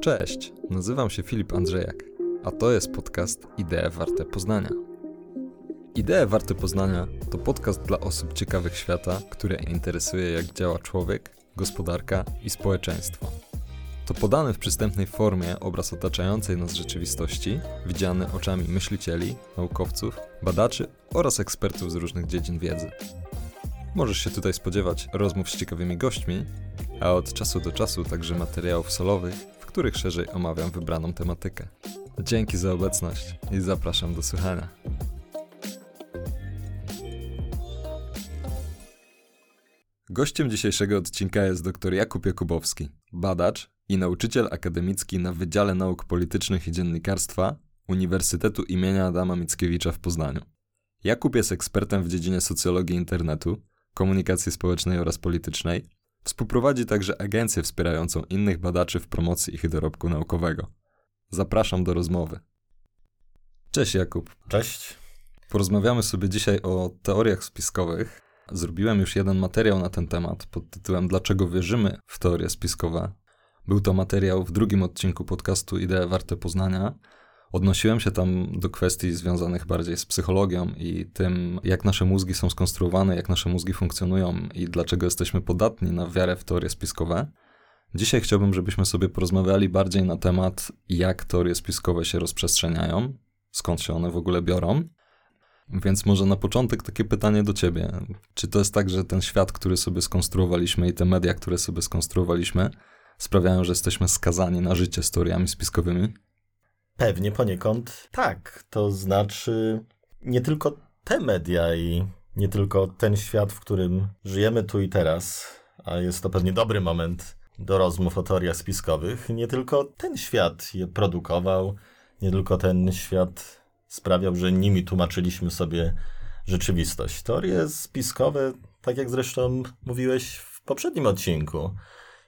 Cześć, nazywam się Filip Andrzejak, a to jest podcast Idee Warte Poznania. Idee Warte Poznania to podcast dla osób ciekawych świata, które interesuje jak działa człowiek, gospodarka i społeczeństwo. To podany w przystępnej formie obraz otaczającej nas rzeczywistości, widziany oczami myślicieli, naukowców, badaczy oraz ekspertów z różnych dziedzin wiedzy. Możesz się tutaj spodziewać rozmów z ciekawymi gośćmi, a od czasu do czasu także materiałów solowych, w których szerzej omawiam wybraną tematykę. Dzięki za obecność i zapraszam do słuchania. Gościem dzisiejszego odcinka jest dr Jakub Jakubowski, badacz i nauczyciel akademicki na Wydziale Nauk Politycznych i Dziennikarstwa Uniwersytetu imienia Adama Mickiewicza w Poznaniu. Jakub jest ekspertem w dziedzinie socjologii internetu, komunikacji społecznej oraz politycznej. Współprowadzi także agencję wspierającą innych badaczy w promocji ich dorobku naukowego. Zapraszam do rozmowy. Cześć Jakub. Cześć. Porozmawiamy sobie dzisiaj o teoriach spiskowych. Zrobiłem już jeden materiał na ten temat pod tytułem Dlaczego wierzymy w teorie spiskowe. Był to materiał w drugim odcinku podcastu Idee Warte Poznania. Odnosiłem się tam do kwestii związanych bardziej z psychologią i tym, jak nasze mózgi są skonstruowane, jak nasze mózgi funkcjonują i dlaczego jesteśmy podatni na wiarę w teorie spiskowe. Dzisiaj chciałbym, żebyśmy sobie porozmawiali bardziej na temat, jak teorie spiskowe się rozprzestrzeniają, skąd się one w ogóle biorą. Więc może na początek takie pytanie do ciebie. Czy to jest tak, że ten świat, który sobie skonstruowaliśmy i te media, które sobie skonstruowaliśmy, sprawiają, że jesteśmy skazani na życie z teoriami spiskowymi? Pewnie poniekąd tak. To znaczy nie tylko te media i nie tylko ten świat, w którym żyjemy tu i teraz, a jest to pewnie dobry moment do rozmów o teoriach spiskowych, nie tylko ten świat je produkował, nie tylko ten świat sprawiał, że nimi tłumaczyliśmy sobie rzeczywistość. Teorie spiskowe, tak jak zresztą mówiłeś w poprzednim odcinku,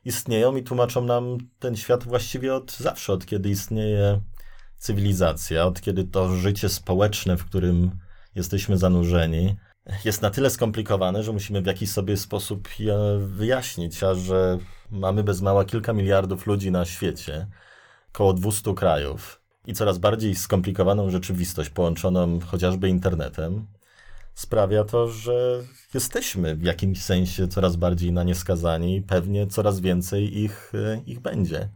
istnieją i tłumaczą nam ten świat właściwie od zawsze, od kiedy istnieje cywilizacja, od kiedy to życie społeczne, w którym jesteśmy zanurzeni, jest na tyle skomplikowane, że musimy w jakiś sobie sposób je wyjaśnić, a że mamy bez mała kilka miliardów ludzi na świecie, około 200 krajów i coraz bardziej skomplikowaną rzeczywistość połączoną chociażby internetem, sprawia to, że jesteśmy w jakimś sensie coraz bardziej na nie skazani i pewnie coraz więcej ich, ich będzie.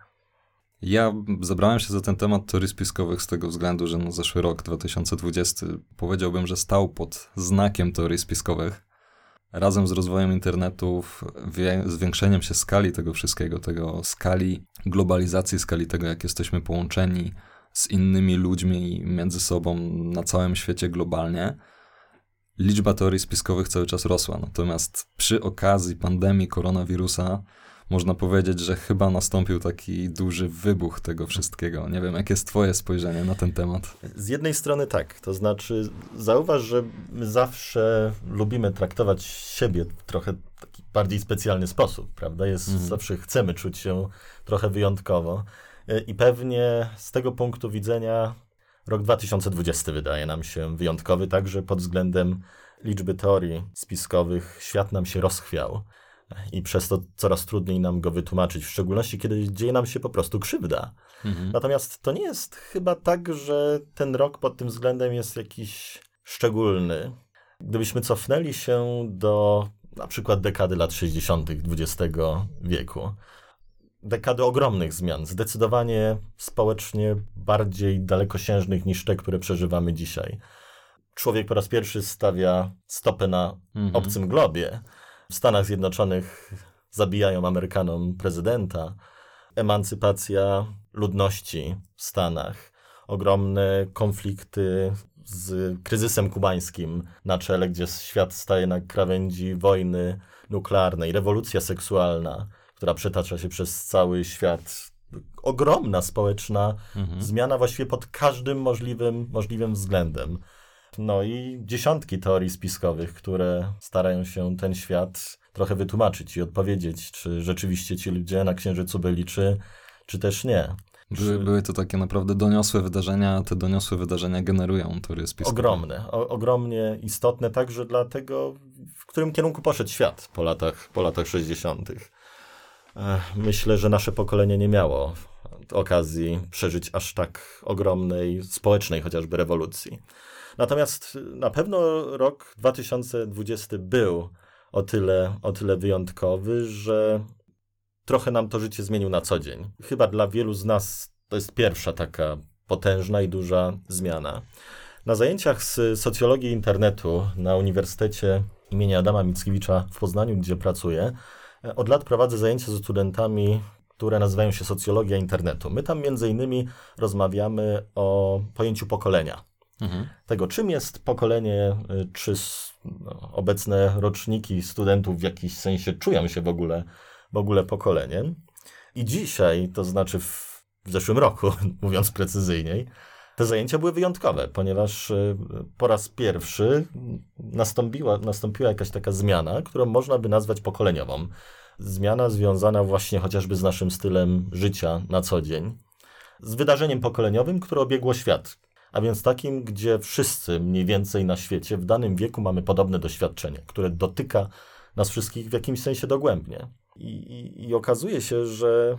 Ja zabrałem się za ten temat teorii spiskowych z tego względu, że no zeszły rok 2020 powiedziałbym, że stał pod znakiem teorii spiskowych. Razem z rozwojem internetu, zwiększeniem się skali tego wszystkiego, tego skali globalizacji, skali tego, jak jesteśmy połączeni z innymi ludźmi między sobą na całym świecie globalnie, liczba teorii spiskowych cały czas rosła. Natomiast przy okazji pandemii koronawirusa można powiedzieć, że chyba nastąpił taki duży wybuch tego wszystkiego. Nie wiem, jakie jest Twoje spojrzenie na ten temat? Z jednej strony tak, to znaczy zauważ, że my zawsze lubimy traktować siebie w trochę taki bardziej specjalny sposób, prawda? Jest, mhm. Zawsze chcemy czuć się trochę wyjątkowo. I pewnie z tego punktu widzenia rok 2020 wydaje nam się wyjątkowy, także pod względem liczby teorii spiskowych świat nam się rozchwiał i przez to coraz trudniej nam go wytłumaczyć, w szczególności kiedy dzieje nam się po prostu krzywda. Mhm. Natomiast to nie jest chyba tak, że ten rok pod tym względem jest jakiś szczególny. Gdybyśmy cofnęli się do na przykład dekady lat 60. XX wieku, dekady ogromnych zmian, zdecydowanie społecznie bardziej dalekosiężnych niż te, które przeżywamy dzisiaj. Człowiek po raz pierwszy stawia stopę na mhm. obcym globie w Stanach Zjednoczonych zabijają Amerykanom prezydenta, emancypacja ludności w Stanach, ogromne konflikty z kryzysem kubańskim na czele, gdzie świat staje na krawędzi wojny nuklearnej, rewolucja seksualna, która przetacza się przez cały świat. Ogromna społeczna mhm. zmiana właściwie pod każdym możliwym, możliwym względem. No i dziesiątki teorii spiskowych, które starają się ten świat trochę wytłumaczyć i odpowiedzieć, czy rzeczywiście ci ludzie na Księżycu byli, czy, czy też nie. Były, były to takie naprawdę doniosłe wydarzenia, a te doniosłe wydarzenia generują teorie spiskowe. Ogromne, o, ogromnie istotne także dla tego, w którym kierunku poszedł świat po latach, po latach 60. myślę, że nasze pokolenie nie miało okazji przeżyć aż tak ogromnej społecznej chociażby rewolucji. Natomiast na pewno rok 2020 był o tyle, o tyle wyjątkowy, że trochę nam to życie zmienił na co dzień. Chyba dla wielu z nas to jest pierwsza taka potężna i duża zmiana. Na zajęciach z socjologii internetu na Uniwersytecie imienia Adama Mickiewicza w Poznaniu, gdzie pracuję, od lat prowadzę zajęcia ze studentami, które nazywają się socjologia internetu. My tam między innymi rozmawiamy o pojęciu pokolenia. Mhm. Tego, czym jest pokolenie, y, czy no, obecne roczniki studentów w jakiś sensie czują się w ogóle, w ogóle pokoleniem. I dzisiaj, to znaczy w, w zeszłym roku, mówiąc precyzyjniej, te zajęcia były wyjątkowe, ponieważ y, po raz pierwszy nastąpiła, nastąpiła jakaś taka zmiana, którą można by nazwać pokoleniową. Zmiana związana właśnie chociażby z naszym stylem życia na co dzień, z wydarzeniem pokoleniowym, które obiegło świat. A więc takim, gdzie wszyscy mniej więcej na świecie w danym wieku mamy podobne doświadczenie, które dotyka nas wszystkich w jakimś sensie dogłębnie. I, i, i okazuje się, że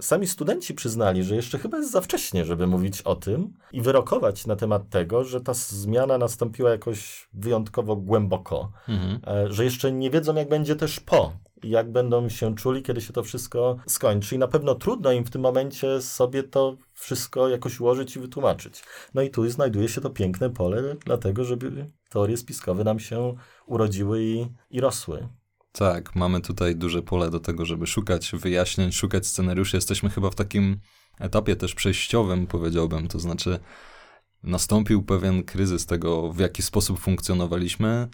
Sami studenci przyznali, że jeszcze chyba jest za wcześnie, żeby mówić o tym i wyrokować na temat tego, że ta zmiana nastąpiła jakoś wyjątkowo głęboko, mhm. E, że jeszcze nie wiedzą, jak będzie też po, jak będą się czuli, kiedy się to wszystko skończy. I na pewno trudno im w tym momencie sobie to wszystko jakoś ułożyć i wytłumaczyć. No i tu znajduje się to piękne pole, dlatego, żeby teorie spiskowe nam się urodziły i, i rosły. Tak, mamy tutaj duże pole do tego, żeby szukać wyjaśnień, szukać scenariuszy. Jesteśmy chyba w takim etapie też przejściowym, powiedziałbym, to znaczy nastąpił pewien kryzys tego, w jaki sposób funkcjonowaliśmy.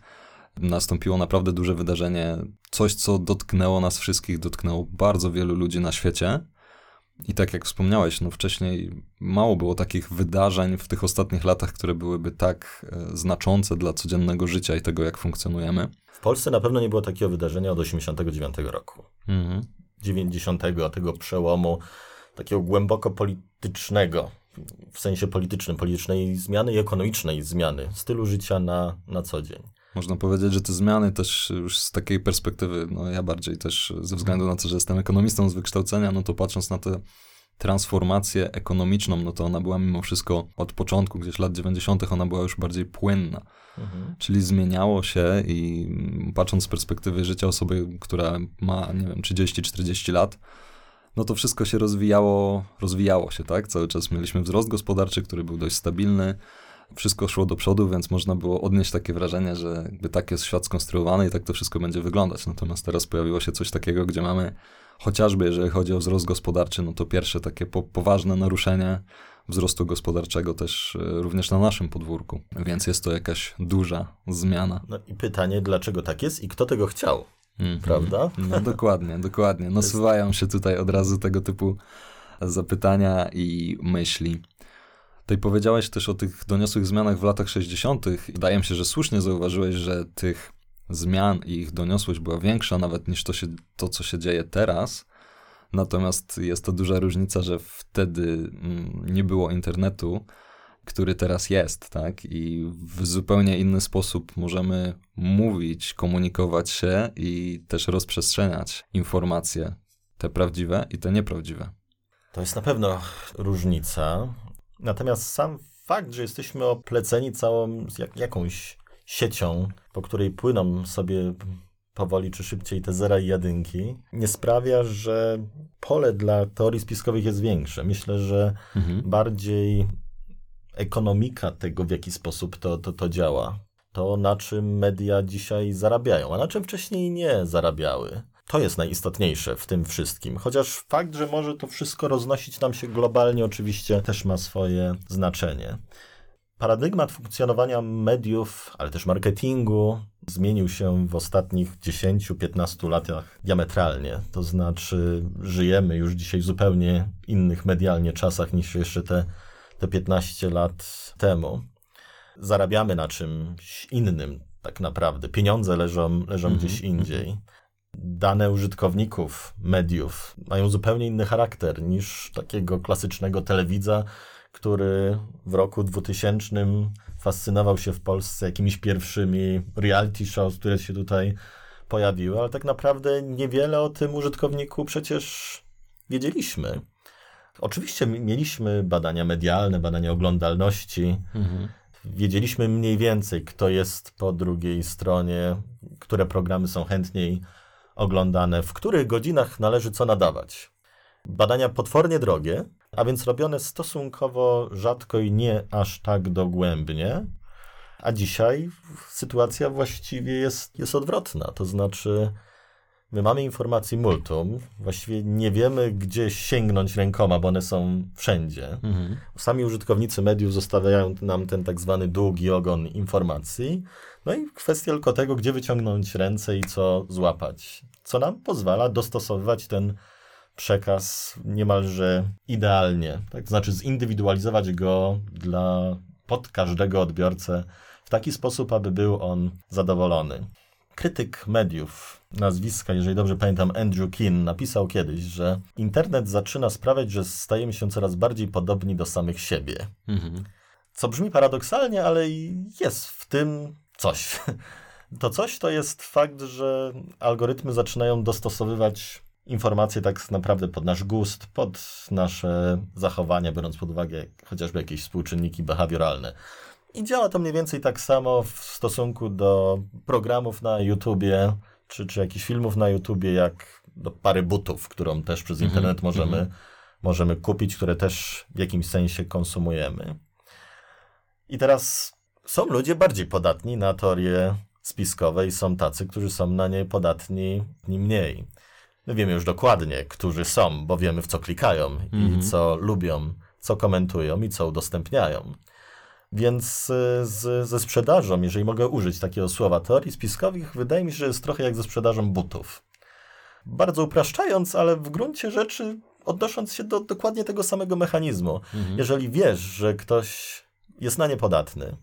Nastąpiło naprawdę duże wydarzenie, coś, co dotknęło nas wszystkich, dotknęło bardzo wielu ludzi na świecie. I tak jak wspomniałeś, no wcześniej mało było takich wydarzeń w tych ostatnich latach, które byłyby tak e, znaczące dla codziennego życia i tego, jak funkcjonujemy. W Polsce na pewno nie było takiego wydarzenia od 1989 roku. Mhm. 90 tego przełomu, takiego głęboko politycznego, w sensie politycznym, politycznej zmiany i ekonomicznej zmiany stylu życia na, na co dzień. Można powiedzieć, że te zmiany też już z takiej perspektywy, no ja bardziej też ze względu na to, że jestem ekonomistą z wykształcenia, no to patrząc na tę transformację ekonomiczną, no to ona była mimo wszystko od początku, gdzieś lat 90., ona była już bardziej płynna. Mhm. Czyli zmieniało się i patrząc z perspektywy życia osoby, która ma, nie wiem, 30-40 lat, no to wszystko się rozwijało, rozwijało się, tak? Cały czas mieliśmy wzrost gospodarczy, który był dość stabilny, wszystko szło do przodu, więc można było odnieść takie wrażenie, że jakby tak jest świat skonstruowany i tak to wszystko będzie wyglądać. Natomiast teraz pojawiło się coś takiego, gdzie mamy chociażby, jeżeli chodzi o wzrost gospodarczy, no to pierwsze takie po, poważne naruszenie wzrostu gospodarczego też e, również na naszym podwórku. Więc jest to jakaś duża zmiana. No i pytanie, dlaczego tak jest i kto tego chciał? Mm -hmm. Prawda? No dokładnie, dokładnie. Nasuwają się tutaj od razu tego typu zapytania i myśli. Tutaj powiedziałeś też o tych doniosłych zmianach w latach 60. Wydaje mi się, że słusznie zauważyłeś, że tych zmian i ich doniosłość była większa nawet niż to, się, to co się dzieje teraz. Natomiast jest to duża różnica, że wtedy mm, nie było internetu, który teraz jest, tak? I w zupełnie inny sposób możemy mówić, komunikować się i też rozprzestrzeniać informacje, te prawdziwe i te nieprawdziwe. To jest na pewno różnica. Natomiast sam fakt, że jesteśmy opleceni całą jak, jakąś siecią, po której płyną sobie powoli czy szybciej te zera i jedynki, nie sprawia, że pole dla teorii spiskowych jest większe. Myślę, że mhm. bardziej ekonomika tego, w jaki sposób to, to, to działa, to na czym media dzisiaj zarabiają, a na czym wcześniej nie zarabiały. To jest najistotniejsze w tym wszystkim. Chociaż fakt, że może to wszystko roznosić nam się globalnie, oczywiście też ma swoje znaczenie. Paradygmat funkcjonowania mediów, ale też marketingu zmienił się w ostatnich 10-15 latach diametralnie. To znaczy, żyjemy już dzisiaj w zupełnie innych medialnie czasach niż jeszcze te, te 15 lat temu. Zarabiamy na czymś innym, tak naprawdę. Pieniądze leżą, leżą mm -hmm. gdzieś indziej. Dane użytkowników mediów mają zupełnie inny charakter niż takiego klasycznego telewidza, który w roku 2000 fascynował się w Polsce jakimiś pierwszymi reality shows, które się tutaj pojawiły, ale tak naprawdę niewiele o tym użytkowniku przecież wiedzieliśmy. Oczywiście mieliśmy badania medialne, badania oglądalności. Mhm. Wiedzieliśmy mniej więcej, kto jest po drugiej stronie, które programy są chętniej oglądane, w których godzinach należy co nadawać. Badania potwornie drogie, a więc robione stosunkowo rzadko i nie aż tak dogłębnie. A dzisiaj sytuacja właściwie jest, jest odwrotna. To znaczy, my mamy informacji multum, właściwie nie wiemy, gdzie sięgnąć rękoma, bo one są wszędzie. Mhm. Sami użytkownicy mediów zostawiają nam ten tak zwany długi ogon informacji. No i kwestia tylko tego, gdzie wyciągnąć ręce i co złapać. Co nam pozwala dostosowywać ten przekaz niemalże idealnie, tak? Znaczy zindywidualizować go dla pod każdego odbiorcę w taki sposób, aby był on zadowolony. Krytyk mediów, nazwiska, jeżeli dobrze pamiętam, Andrew Keane, napisał kiedyś, że internet zaczyna sprawiać, że stajemy się coraz bardziej podobni do samych siebie. Mhm. Co brzmi paradoksalnie, ale jest w tym coś. To coś to jest fakt, że algorytmy zaczynają dostosowywać informacje tak naprawdę pod nasz gust, pod nasze zachowania, biorąc pod uwagę chociażby jakieś współczynniki behawioralne. I działa to mniej więcej tak samo w stosunku do programów na YouTubie, czy, czy jakichś filmów na YouTubie, jak do pary butów, którą też przez mhm, internet możemy, mm -hmm. możemy kupić, które też w jakimś sensie konsumujemy. I teraz są ludzie bardziej podatni na teorie spiskowe i są tacy, którzy są na nie podatni mniej. My wiemy już dokładnie, którzy są, bo wiemy w co klikają mm -hmm. i mhm. co lubią, co komentują i co udostępniają. Więc y, z, ze sprzedażą, jeżeli mogę użyć takiego słowa, teorii spiskowych, wydaje mi się, że jest trochę jak ze sprzedażą butów. Bardzo upraszczając, ale w gruncie rzeczy odnosząc się do dokładnie tego samego mechanizmu. Mhm. Jeżeli wiesz, że ktoś jest na nie podatny,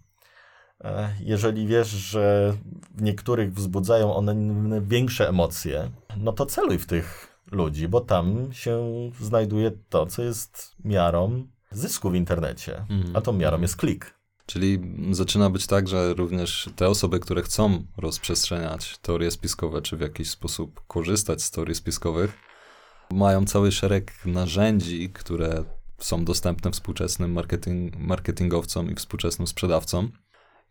e, jeżeli wiesz, że w niektórych wzbudzają one większe emocje, no to celuj w tych ludzi, bo tam się znajduje to, co jest miarą zysku w internecie, mm. a tą miarą jest klik. Czyli zaczyna być tak, że również te osoby, które chcą rozprzestrzeniać teorie spiskowe, czy w jakiś sposób korzystać z teorii spiskowych, mają cały szereg narzędzi, które są dostępne współczesnym marketing, marketingowcom i współczesnym sprzedawcom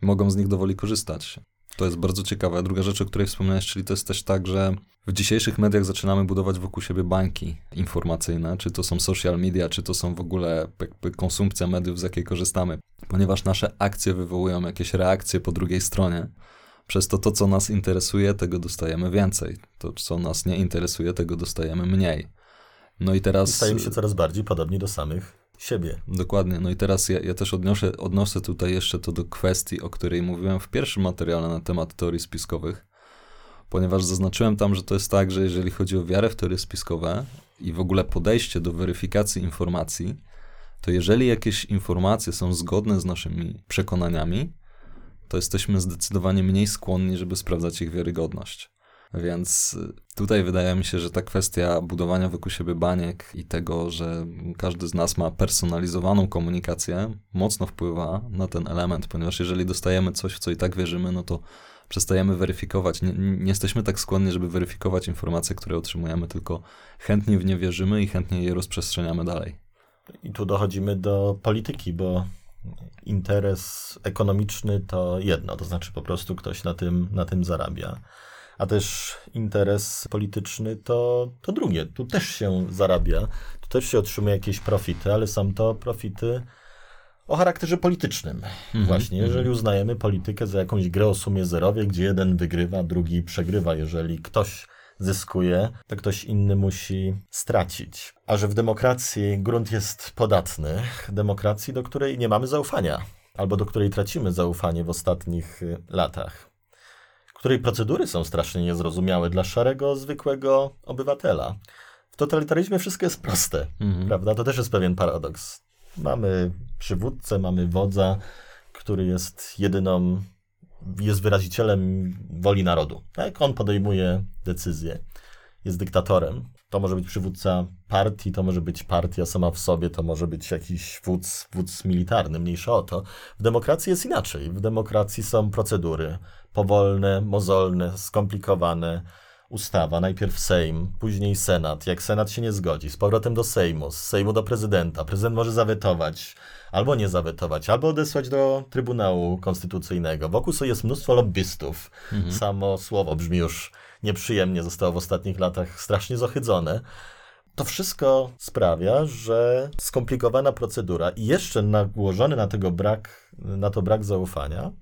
i mogą z nich dowoli korzystać. To jest bardzo ciekawe. Druga rzecz, o której wspomniałeś, czyli to jest też tak, że w dzisiejszych mediach zaczynamy budować wokół siebie bańki informacyjne, czy to są social media, czy to są w ogóle konsumpcja mediów, z jakiej korzystamy, ponieważ nasze akcje wywołują jakieś reakcje po drugiej stronie. Przez to to, co nas interesuje, tego dostajemy więcej. To, co nas nie interesuje, tego dostajemy mniej. No i teraz. Stajemy się coraz bardziej podobni do samych siebie. Dokładnie. No i teraz ja, ja też odniosę, odnoszę tutaj jeszcze to do kwestii, o której mówiłem w pierwszym materiale na temat teorii spiskowych, ponieważ zaznaczyłem tam, że to jest tak, że jeżeli chodzi o wiarę w teorie spiskowe i w ogóle podejście do weryfikacji informacji, to jeżeli jakieś informacje są zgodne z naszymi przekonaniami, to jesteśmy zdecydowanie mniej skłonni, żeby sprawdzać ich wiarygodność. Więc tutaj wydaje mi się, że ta kwestia budowania wokół siebie baniek i tego, że każdy z nas ma personalizowaną komunikację, mocno wpływa na ten element, ponieważ jeżeli dostajemy coś, w co i tak wierzymy, no to przestajemy weryfikować. Nie, nie jesteśmy tak skłonni, żeby weryfikować informacje, które otrzymujemy, tylko chętnie w nie wierzymy i chętnie je rozprzestrzeniamy dalej. I tu dochodzimy do polityki, bo interes ekonomiczny to jedno, to znaczy po prostu ktoś na tym, na tym zarabia a też interes polityczny to, to drugie. Tu też się zarabia, tu też się otrzymuje jakieś profity, ale są to profity o charakterze politycznym. Mm -hmm, Właśnie, jeżeli mm -hmm. uznajemy politykę za jakąś grę o sumie zerowej, gdzie jeden wygrywa, drugi przegrywa. Jeżeli ktoś zyskuje, to ktoś inny musi stracić. A że w demokracji grunt jest podatny, demokracji, do której nie mamy zaufania, albo do której tracimy zaufanie w ostatnich latach której procedury są strasznie niezrozumiałe dla szarego, zwykłego obywatela. W totalitaryzmie wszystko jest proste, mhm. prawda? To też jest pewien paradoks. Mamy przywódcę, mamy wodza, który jest jedyną, jest wyrazicielem woli narodu. Tak? On podejmuje decyzje, jest dyktatorem. To może być przywódca partii, to może być partia sama w sobie, to może być jakiś wódz, wódz militarny, mniejsza o to. W demokracji jest inaczej. W demokracji są procedury powolne, mozolne, skomplikowane. Ustawa, najpierw Sejm, później Senat. Jak Senat się nie zgodzi, z powrotem do Sejmu, z Sejmu do prezydenta. Prezydent może zawetować, albo nie zawetować, albo odesłać do Trybunału Konstytucyjnego. Wokół sobie jest mnóstwo lobbystów. Mhm. Samo słowo brzmi już nieprzyjemnie, zostało w ostatnich latach strasznie zohydzone. To wszystko sprawia, że skomplikowana procedura i jeszcze nałożony na, tego brak, na to brak zaufania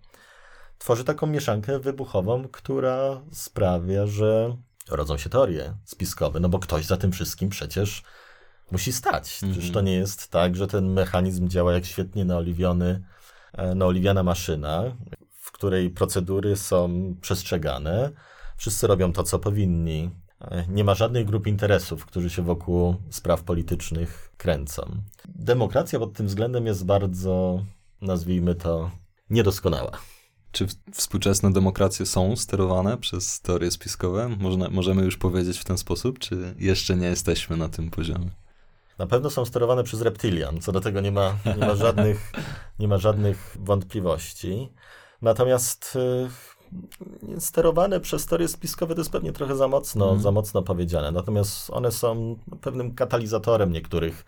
tworzy taką mieszankę wybuchową, która sprawia, że rodzą się teorie spiskowe, no bo ktoś za tym wszystkim przecież musi stać. Mm Przecież to nie jest tak, że ten mechanizm działa jak świetnie naoliwiony, e, naoliwiana maszyna, w której procedury są przestrzegane, wszyscy robią to, co powinni. E, nie ma żadnych grup interesów, którzy się wokół spraw politycznych kręcą. Demokracja pod tym względem jest bardzo, nazwijmy to, niedoskonała. Czy współczesne demokracje są sterowane przez teorie spiskowe? Można, możemy już powiedzieć w ten sposób, czy jeszcze nie jesteśmy na tym poziomie? Na pewno są sterowane przez reptilian, co do tego nie ma, nie ma, żadnych, nie ma żadnych wątpliwości. Natomiast y, sterowane przez teorie spiskowe to jest pewnie trochę za mocno, mm. za mocno powiedziane. Natomiast one są pewnym katalizatorem niektórych,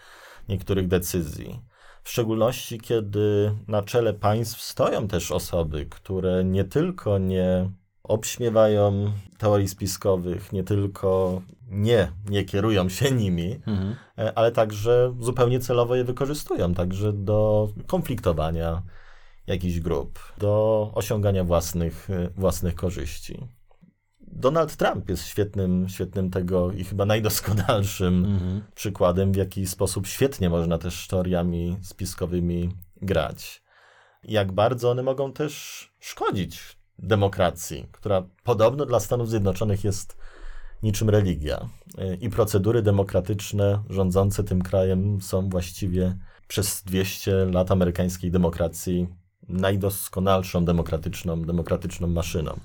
niektórych decyzji. W szczególności, kiedy na czele państw stoją też osoby, które nie tylko nie obśmiewają teorii spiskowych, nie tylko nie, nie kierują się nimi, mhm. E, ale także zupełnie celowo je wykorzystują, także do konfliktowania jakichś grup, do osiągania własnych, e, własnych korzyści. Donald Trump jest świetnym, świetnym tego i chyba najdoskonalszym mhm. przykładem, w jaki sposób świetnie można też teoriami spiskowymi grać. Jak bardzo one mogą też szkodzić demokracji, która podobno dla Stanów Zjednoczonych jest niczym religia. I procedury demokratyczne rządzące tym krajem są właściwie przez 200 lat amerykańskiej demokracji najdoskonalszą demokratyczną, demokratyczną maszyną.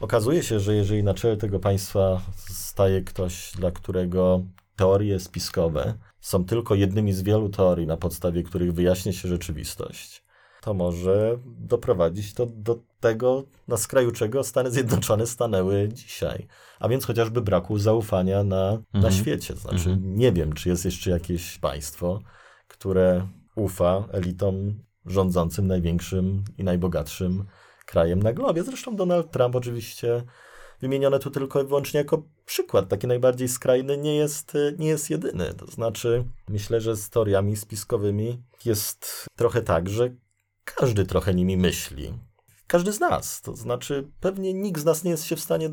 Okazuje się, że jeżeli na czele tego państwa staje ktoś, dla którego teorie spiskowe są tylko jednymi z wielu teorii, na podstawie których wyjaśnia się rzeczywistość, to może doprowadzić to do tego, na skraju czego Stany Zjednoczone stanęły dzisiaj. A więc chociażby braku zaufania na, mhm. na świecie. Znaczy, mhm. nie wiem, czy jest jeszcze jakieś państwo, które ufa elitom rządzącym największym i najbogatszym krajem na globie. Zresztą Donald Trump oczywiście wymienione tu tylko i wyłącznie jako przykład, taki najbardziej skrajny, nie jest, nie jest jedyny. To znaczy, myślę, że z teoriami spiskowymi jest trochę tak, że każdy trochę nimi myśli. Każdy z nas. To znaczy, pewnie nikt z nas nie jest się w stanie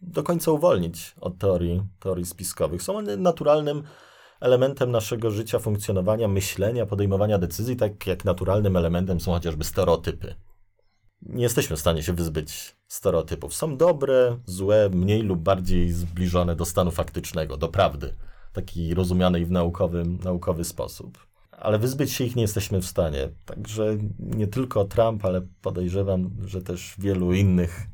do końca uwolnić od teorii, teorii spiskowych. Są one naturalnym elementem naszego życia, funkcjonowania, myślenia, podejmowania decyzji, tak jak naturalnym elementem są chociażby stereotypy. Nie jesteśmy w stanie się wyzbyć stereotypów. Są dobre, złe, mniej lub bardziej zbliżone do stanu faktycznego, do prawdy, taki rozumianej w naukowym, naukowy sposób. Ale wyzbyć się ich nie jesteśmy w stanie. Także nie tylko Trump, ale podejrzewam, że też wielu innych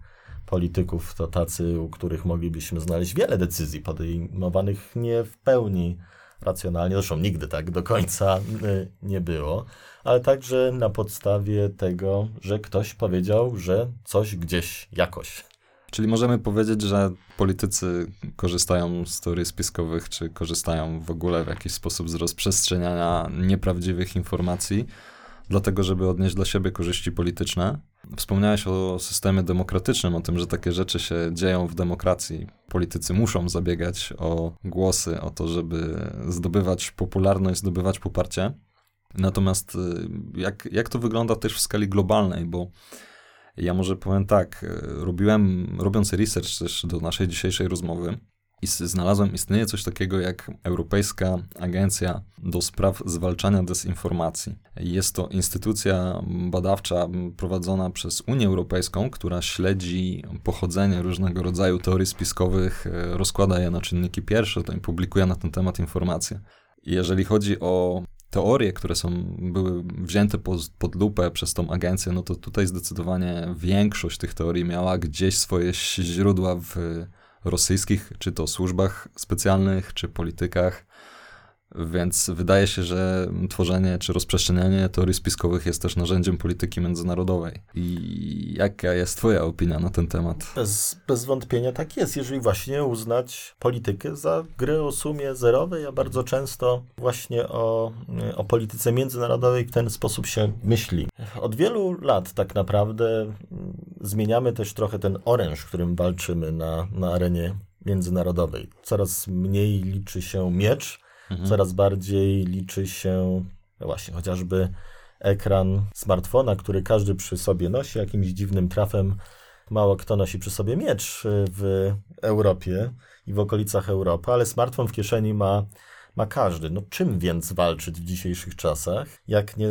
polityków to tacy, u których moglibyśmy znaleźć wiele decyzji podejmowanych nie w pełni racjonalnie, zresztą nigdy tak do końca y, nie było, ale także na podstawie tego, że ktoś powiedział, że coś gdzieś jakoś. Czyli możemy powiedzieć, że politycy korzystają z teorii spiskowych, czy korzystają w ogóle w jakiś sposób z rozprzestrzeniania nieprawdziwych informacji, dlatego żeby odnieść dla siebie korzyści polityczne. Wspomniałeś o systemie demokratycznym, o tym, że takie rzeczy się dzieją w demokracji. Politycy muszą zabiegać o głosy, o to, żeby zdobywać popularność, zdobywać poparcie. Natomiast y, jak, jak to wygląda też w skali globalnej, bo ja może powiem tak, y, robiłem, robiąc research też do naszej dzisiejszej rozmowy, i znalazłem, istnieje coś takiego jak Europejska Agencja do Spraw Zwalczania Dezinformacji. Jest to instytucja badawcza prowadzona przez Unię Europejską, która śledzi pochodzenie różnego rodzaju teorii spiskowych, e, rozkłada je na czynniki pierwsze i publikuje na ten temat informacje. Jeżeli chodzi o teorie, które są, były wzięte pod, pod lupę przez tą agencję, no to tutaj zdecydowanie większość tych teorii miała gdzieś swoje źródła w rosyjskich, czy to służbach specjalnych, czy politykach. Więc wydaje się, że tworzenie czy rozprzestrzenianie teorii spiskowych jest też narzędziem polityki międzynarodowej. I jaka jest Twoja opinia na ten temat? Bez, bez wątpienia tak jest, jeżeli właśnie uznać politykę za grę o sumie zerowej, a bardzo często właśnie o, o polityce międzynarodowej w ten sposób się myśli. Od wielu lat tak naprawdę zmieniamy też trochę ten oręż, którym walczymy na, na arenie międzynarodowej. Coraz mniej liczy się miecz, Mhm. Coraz bardziej liczy się no właśnie chociażby ekran smartfona, który każdy przy sobie nosi, jakimś dziwnym trafem. Mało kto nosi przy sobie miecz w Europie i w okolicach Europy, ale smartfon w kieszeni ma, ma każdy. No czym więc walczyć w dzisiejszych czasach, jak nie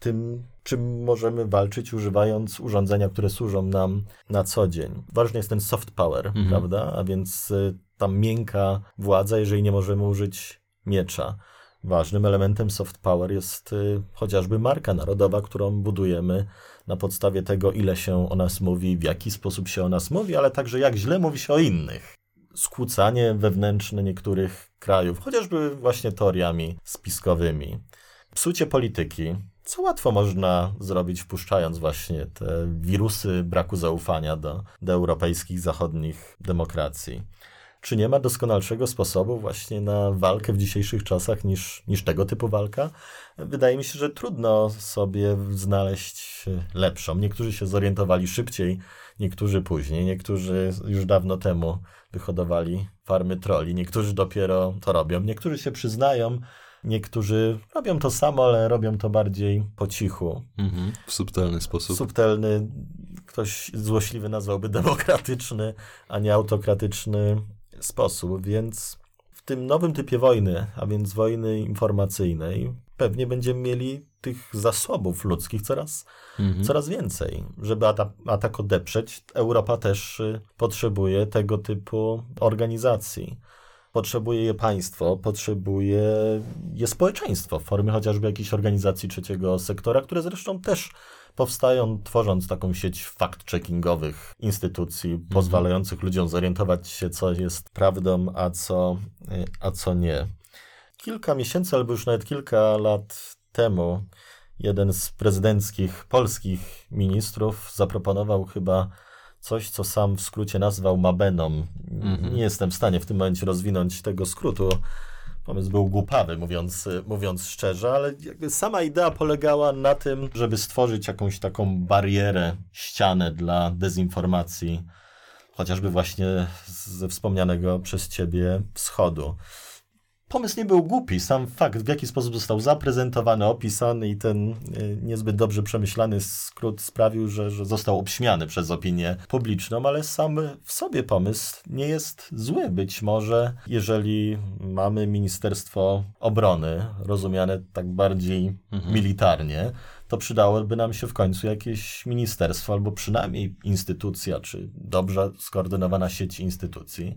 tym, czym możemy walczyć, używając urządzenia, które służą nam na co dzień. Ważny jest ten soft power, mhm. prawda? A więc y, ta miękka władza, jeżeli nie możemy użyć miecza. Ważnym elementem soft power jest y, chociażby marka narodowa, którą budujemy na podstawie tego, ile się o nas mówi, w jaki sposób się o nas mówi, ale także jak źle mówi się o innych. Skłócanie wewnętrzne niektórych krajów, chociażby właśnie teoriami spiskowymi. Psucie polityki, co łatwo można zrobić, wpuszczając właśnie te wirusy braku zaufania do, do europejskich, zachodnich demokracji. Czy nie ma doskonalszego sposobu właśnie na walkę w dzisiejszych czasach niż, niż tego typu walka? Wydaje mi się, że trudno sobie znaleźć lepszą. Niektórzy się zorientowali szybciej, niektórzy później, niektórzy już dawno temu wyhodowali farmy troli, niektórzy dopiero to robią, niektórzy się przyznają, Niektórzy robią to samo, ale robią to bardziej po cichu. Mhm, w subtelny sposób. Subtelny, ktoś złośliwy nazwałby demokratyczny, a nie autokratyczny sposób, więc w tym nowym typie wojny, a więc wojny informacyjnej, pewnie będziemy mieli tych zasobów ludzkich coraz, mhm. coraz więcej. Żeby atak odeprzeć, Europa też y, potrzebuje tego typu organizacji. Potrzebuje je państwo, potrzebuje je społeczeństwo w formie chociażby jakiejś organizacji trzeciego sektora, które zresztą też powstają tworząc taką sieć fact-checkingowych instytucji, mhm. pozwalających ludziom zorientować się, co jest prawdą, a co, a co nie. Kilka miesięcy, albo już nawet kilka lat temu, jeden z prezydenckich polskich ministrów zaproponował chyba coś, co sam w skrócie nazwał Mabeną. Mhm. Nie jestem w stanie w tym momencie rozwinąć tego skrótu, Pomysł był głupawy, mówiąc, mówiąc szczerze, ale jakby sama idea polegała na tym, żeby stworzyć jakąś taką barierę, ścianę dla dezinformacji, chociażby właśnie ze wspomnianego przez ciebie wschodu pomysł nie był głupi. Sam fakt, w jaki sposób został zaprezentowany, opisany i ten e, niezbyt dobrze przemyślany skrót sprawił, że, że został obśmiany przez opinię publiczną, ale sam w sobie pomysł nie jest zły. Być może, jeżeli mamy Ministerstwo Obrony, rozumiane tak bardziej mhm. militarnie, to przydałoby nam się w końcu jakieś ministerstwo albo przynajmniej instytucja, czy dobrze skoordynowana sieć instytucji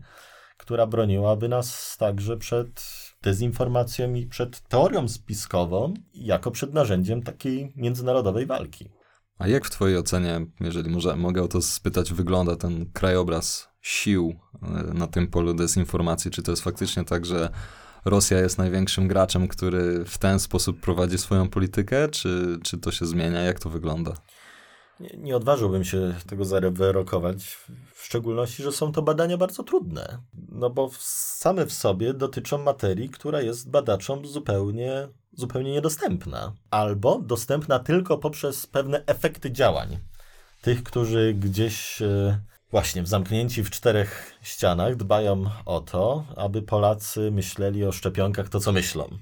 która broniłaby nas także przed dezinformacją i przed teorią spiskową, jako przed narzędziem takiej międzynarodowej walki. A jak w Twojej ocenie, jeżeli może, mogę o to spytać, wygląda ten krajobraz sił e, na tym polu dezinformacji? Czy to jest faktycznie tak, że Rosja jest największym graczem, który w ten sposób prowadzi swoją politykę, czy, czy to się zmienia? Jak to wygląda? Nie, nie odważyłbym się tego zarewerokować, w szczególności, że są to badania bardzo trudne, no bo same w sobie dotyczą materii, która jest badaczom zupełnie, zupełnie niedostępna, albo dostępna tylko poprzez pewne efekty działań. Tych, którzy gdzieś e, właśnie zamknięci w czterech ścianach dbają o to, aby Polacy myśleli o szczepionkach to, co myślą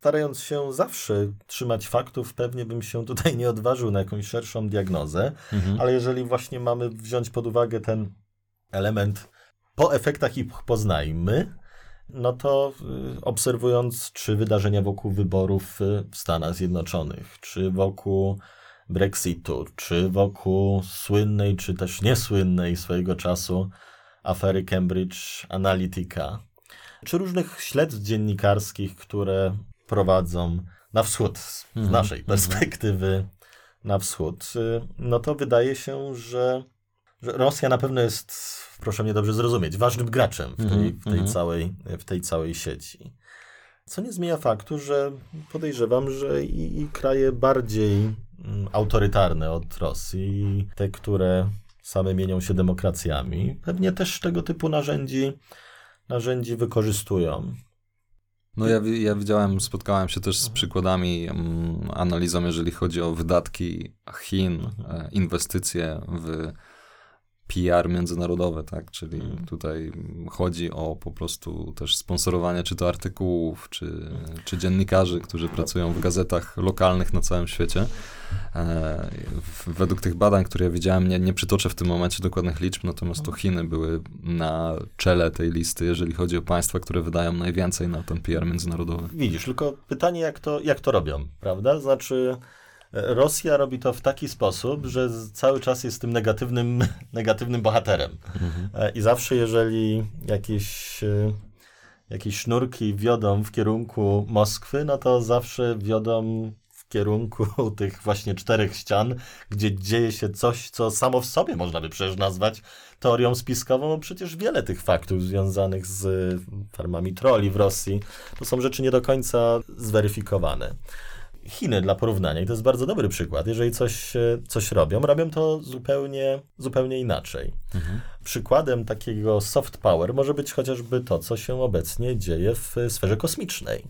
starając się zawsze trzymać faktów, pewnie bym się tutaj nie odważył na jakąś szerszą diagnozę, mhm. ale jeżeli właśnie mamy wziąć pod uwagę ten element po efektach ich poznajmy, no to y, obserwując czy wydarzenia wokół wyborów y, w Stanach Zjednoczonych, czy wokół Brexitu, czy wokół słynnej, czy też niesłynnej swojego czasu afery Cambridge Analytica, czy różnych śledztw dziennikarskich, które prowadzą na wschód, z mhm. naszej mhm. perspektywy na wschód, y, no to wydaje się, że że Rosja na pewno jest, proszę mnie dobrze zrozumieć, ważnym graczem w tej, mhm, w tej, -hmm. całej, w tej całej sieci. Co nie zmienia faktu, że podejrzewam, że i, i kraje bardziej mm, autorytarne od Rosji, te, które same mienią się demokracjami, pewnie też tego typu narzędzi, narzędzi wykorzystują. No ja, ja widziałem, spotkałem się też z przykładami, um, analizą, jeżeli chodzi o wydatki Chin, e, inwestycje w PR międzynarodowe, tak? Czyli mm. tutaj chodzi o po prostu też sponsorowanie czy to artykułów, czy, czy dziennikarzy, którzy pracują w gazetach lokalnych na całym świecie. E, według tych badań, które ja widziałem, nie, nie przytoczę w tym momencie dokładnych liczb, natomiast to Chiny były na czele tej listy, jeżeli chodzi o państwa, które wydają najwięcej na ten PR międzynarodowy. Widzisz, tylko pytanie, jak to, jak to robią, prawda? Znaczy Rosja robi to w taki sposób, że cały czas jest tym negatywnym, negatywnym bohaterem. Mhm. E, I zawsze, jeżeli jakieś, e, jakieś sznurki wiodą w kierunku Moskwy, no to zawsze wiodą w kierunku tych właśnie czterech ścian, gdzie dzieje się coś, co samo w sobie można by przecież nazwać teorią spiskową, bo przecież wiele tych faktów związanych z farmami troli w Rosji to są rzeczy nie do końca zweryfikowane. Chiny dla porównania i to jest bardzo dobry przykład. Jeżeli coś, e, coś robią, robią to zupełnie, zupełnie inaczej. Mhm. Przykładem takiego soft power może być chociażby to, co się obecnie dzieje w sferze kosmicznej.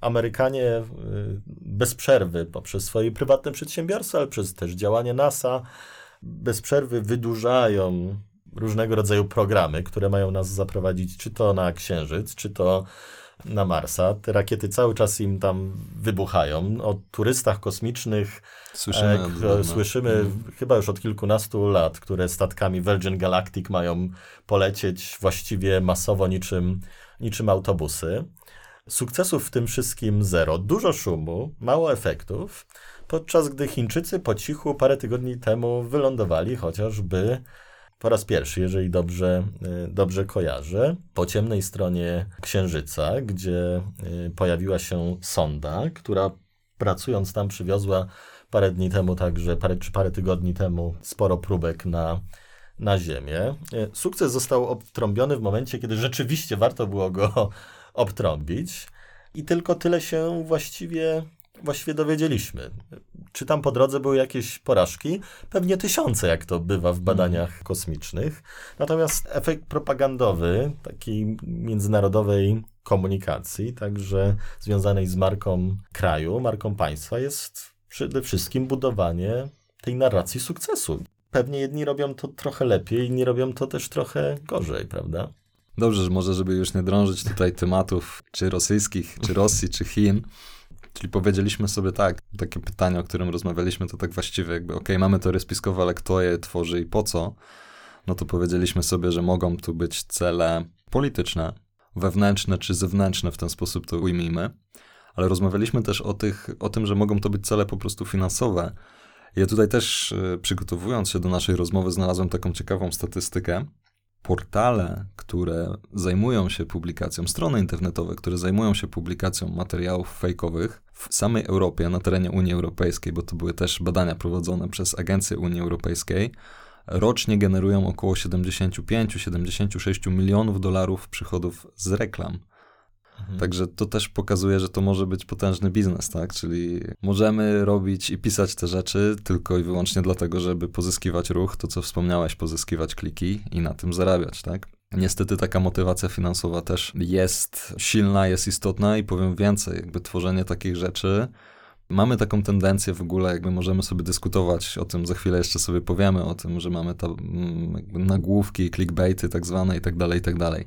Amerykanie e, bez przerwy poprzez swoje prywatne przedsiębiorstwa, ale przez też działanie NASA bez przerwy wydłużają różnego rodzaju programy, które mają nas zaprowadzić czy to na Księżyc, czy to na Marsa. Te rakiety cały czas im tam wybuchają. O turystach kosmicznych słyszymy, e, słyszymy mm. chyba już od kilkunastu lat, które statkami Virgin Galactic mają polecieć właściwie masowo niczym, niczym autobusy. Sukcesów w tym wszystkim zero. Dużo szumu, mało efektów, podczas gdy Chińczycy po cichu parę tygodni temu wylądowali chociażby po raz pierwszy, jeżeli dobrze, y, dobrze kojarzę, po ciemnej stronie Księżyca, gdzie y, pojawiła się sonda, która pracując tam przywiozła parę dni temu, także parę czy parę tygodni temu, sporo próbek na, na Ziemię. Y, sukces został obtrąbiony w momencie, kiedy rzeczywiście warto było go obtrąbić. I tylko tyle się właściwie właściwie dowiedzieliśmy. Czy tam po drodze były jakieś porażki? Pewnie tysiące, jak to bywa w badaniach hmm. kosmicznych. Natomiast efekt propagandowy takiej międzynarodowej komunikacji, także związanej z marką kraju, marką państwa, jest przede wszystkim budowanie tej narracji sukcesu. Pewnie jedni robią to trochę lepiej, inni robią to też trochę gorzej, prawda? Dobrze, że może, żeby już nie drążyć tutaj tematów czy rosyjskich, czy Rosji, czy Chin, Czyli powiedzieliśmy sobie tak, takie pytanie, o którym rozmawialiśmy, to tak właściwie jakby, ok, mamy teorie spiskowe, ale kto je tworzy i po co? No to powiedzieliśmy sobie, że mogą tu być cele polityczne, wewnętrzne czy zewnętrzne, w ten sposób to ujmijmy. Ale rozmawialiśmy też o, tych, o tym, że mogą to być cele po prostu finansowe. Ja tutaj też, e, przygotowując się do naszej rozmowy, znalazłem taką ciekawą statystykę, portale, które zajmują się publikacją, strony internetowe, które zajmują się publikacją materiałów fejkowych w samej Europie, na terenie Unii Europejskiej, bo to były też badania prowadzone przez Agencję Unii Europejskiej, rocznie generują około 75-76 milionów dolarów przychodów z reklam. Mhm. Także to też pokazuje, że to może być potężny biznes, tak? Czyli możemy robić i pisać te rzeczy tylko i wyłącznie dlatego, żeby pozyskiwać ruch, to co wspomniałeś, pozyskiwać kliki i na tym zarabiać, tak? Niestety taka motywacja finansowa też jest silna, jest istotna i powiem więcej, jakby tworzenie takich rzeczy Mamy taką tendencję w ogóle, jakby możemy sobie dyskutować o tym, za chwilę jeszcze sobie powiemy o tym, że mamy tam nagłówki, clickbaity tak zwane i tak dalej, i tak dalej.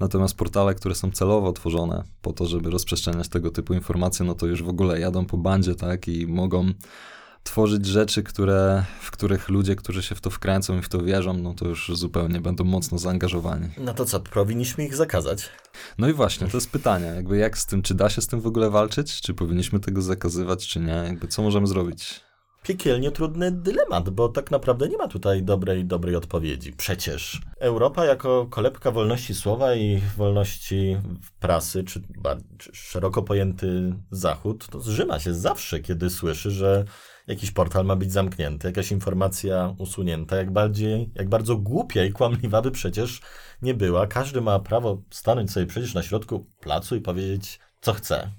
Natomiast portale, które są celowo tworzone po to, żeby rozprzestrzeniać tego typu informacje, no to już w ogóle jadą po bandzie, tak, i mogą tworzyć rzeczy, które, w których ludzie, którzy się w to wkręcą i w to wierzą, no to już zupełnie będą mocno zaangażowani. No to co, powinniśmy ich zakazać? No i właśnie, to jest pytanie, jakby jak z tym, czy da się z tym w ogóle walczyć, czy powinniśmy tego zakazywać, czy nie, jakby co możemy zrobić? Piekielnie trudny dylemat, bo tak naprawdę nie ma tutaj dobrej, dobrej odpowiedzi. Przecież Europa jako kolebka wolności słowa i wolności prasy, czy, czy szeroko pojęty Zachód, to zrzyma się zawsze, kiedy słyszy, że jakiś portal ma być zamknięty, jakaś informacja usunięta, jak, bardziej, jak bardzo głupia i kłamliwa by przecież nie była. Każdy ma prawo stanąć sobie przecież na środku placu i powiedzieć, co chce.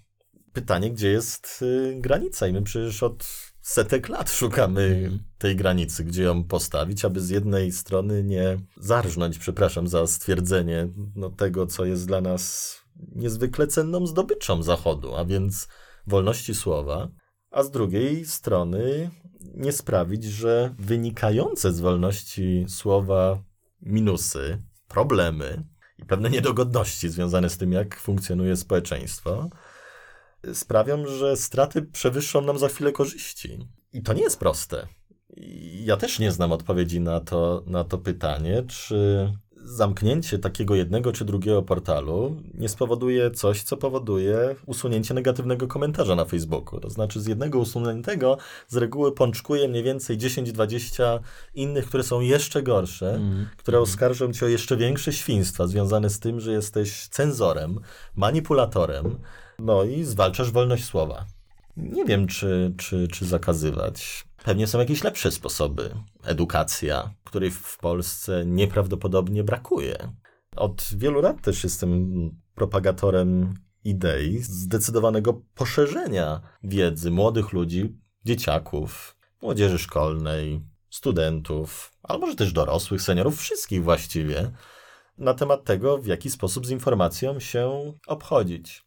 Pytanie, gdzie jest y, granica? I my przecież od setek lat szukamy tej granicy, gdzie ją postawić, aby z jednej strony nie zarżnąć, przepraszam za stwierdzenie, no, tego, co jest dla nas niezwykle cenną zdobyczą Zachodu, a więc wolności słowa, a z drugiej strony nie sprawić, że wynikające z wolności słowa minusy, problemy i pewne niedogodności związane z tym, jak funkcjonuje społeczeństwo, sprawią, że straty przewyższą nam za chwilę korzyści. I to nie jest proste. Ja też nie znam odpowiedzi na to, na to pytanie, czy zamknięcie takiego jednego czy drugiego portalu nie spowoduje coś, co powoduje usunięcie negatywnego komentarza na Facebooku. To znaczy z jednego usuniętego z reguły pączkuje mniej więcej 10-20 innych, które są jeszcze gorsze, mm. które oskarżą cię o jeszcze większe świństwa związane z tym, że jesteś cenzorem, manipulatorem, no i zwalczasz wolność słowa. Nie wiem, czy, czy, czy zakazywać. Pewnie są jakieś lepsze sposoby. Edukacja, której w Polsce nieprawdopodobnie brakuje. Od wielu lat też jestem propagatorem idei zdecydowanego poszerzenia wiedzy młodych ludzi, dzieciaków, młodzieży szkolnej, studentów, albo może też dorosłych, seniorów, wszystkich właściwie, na temat tego, w jaki sposób z informacją się obchodzić.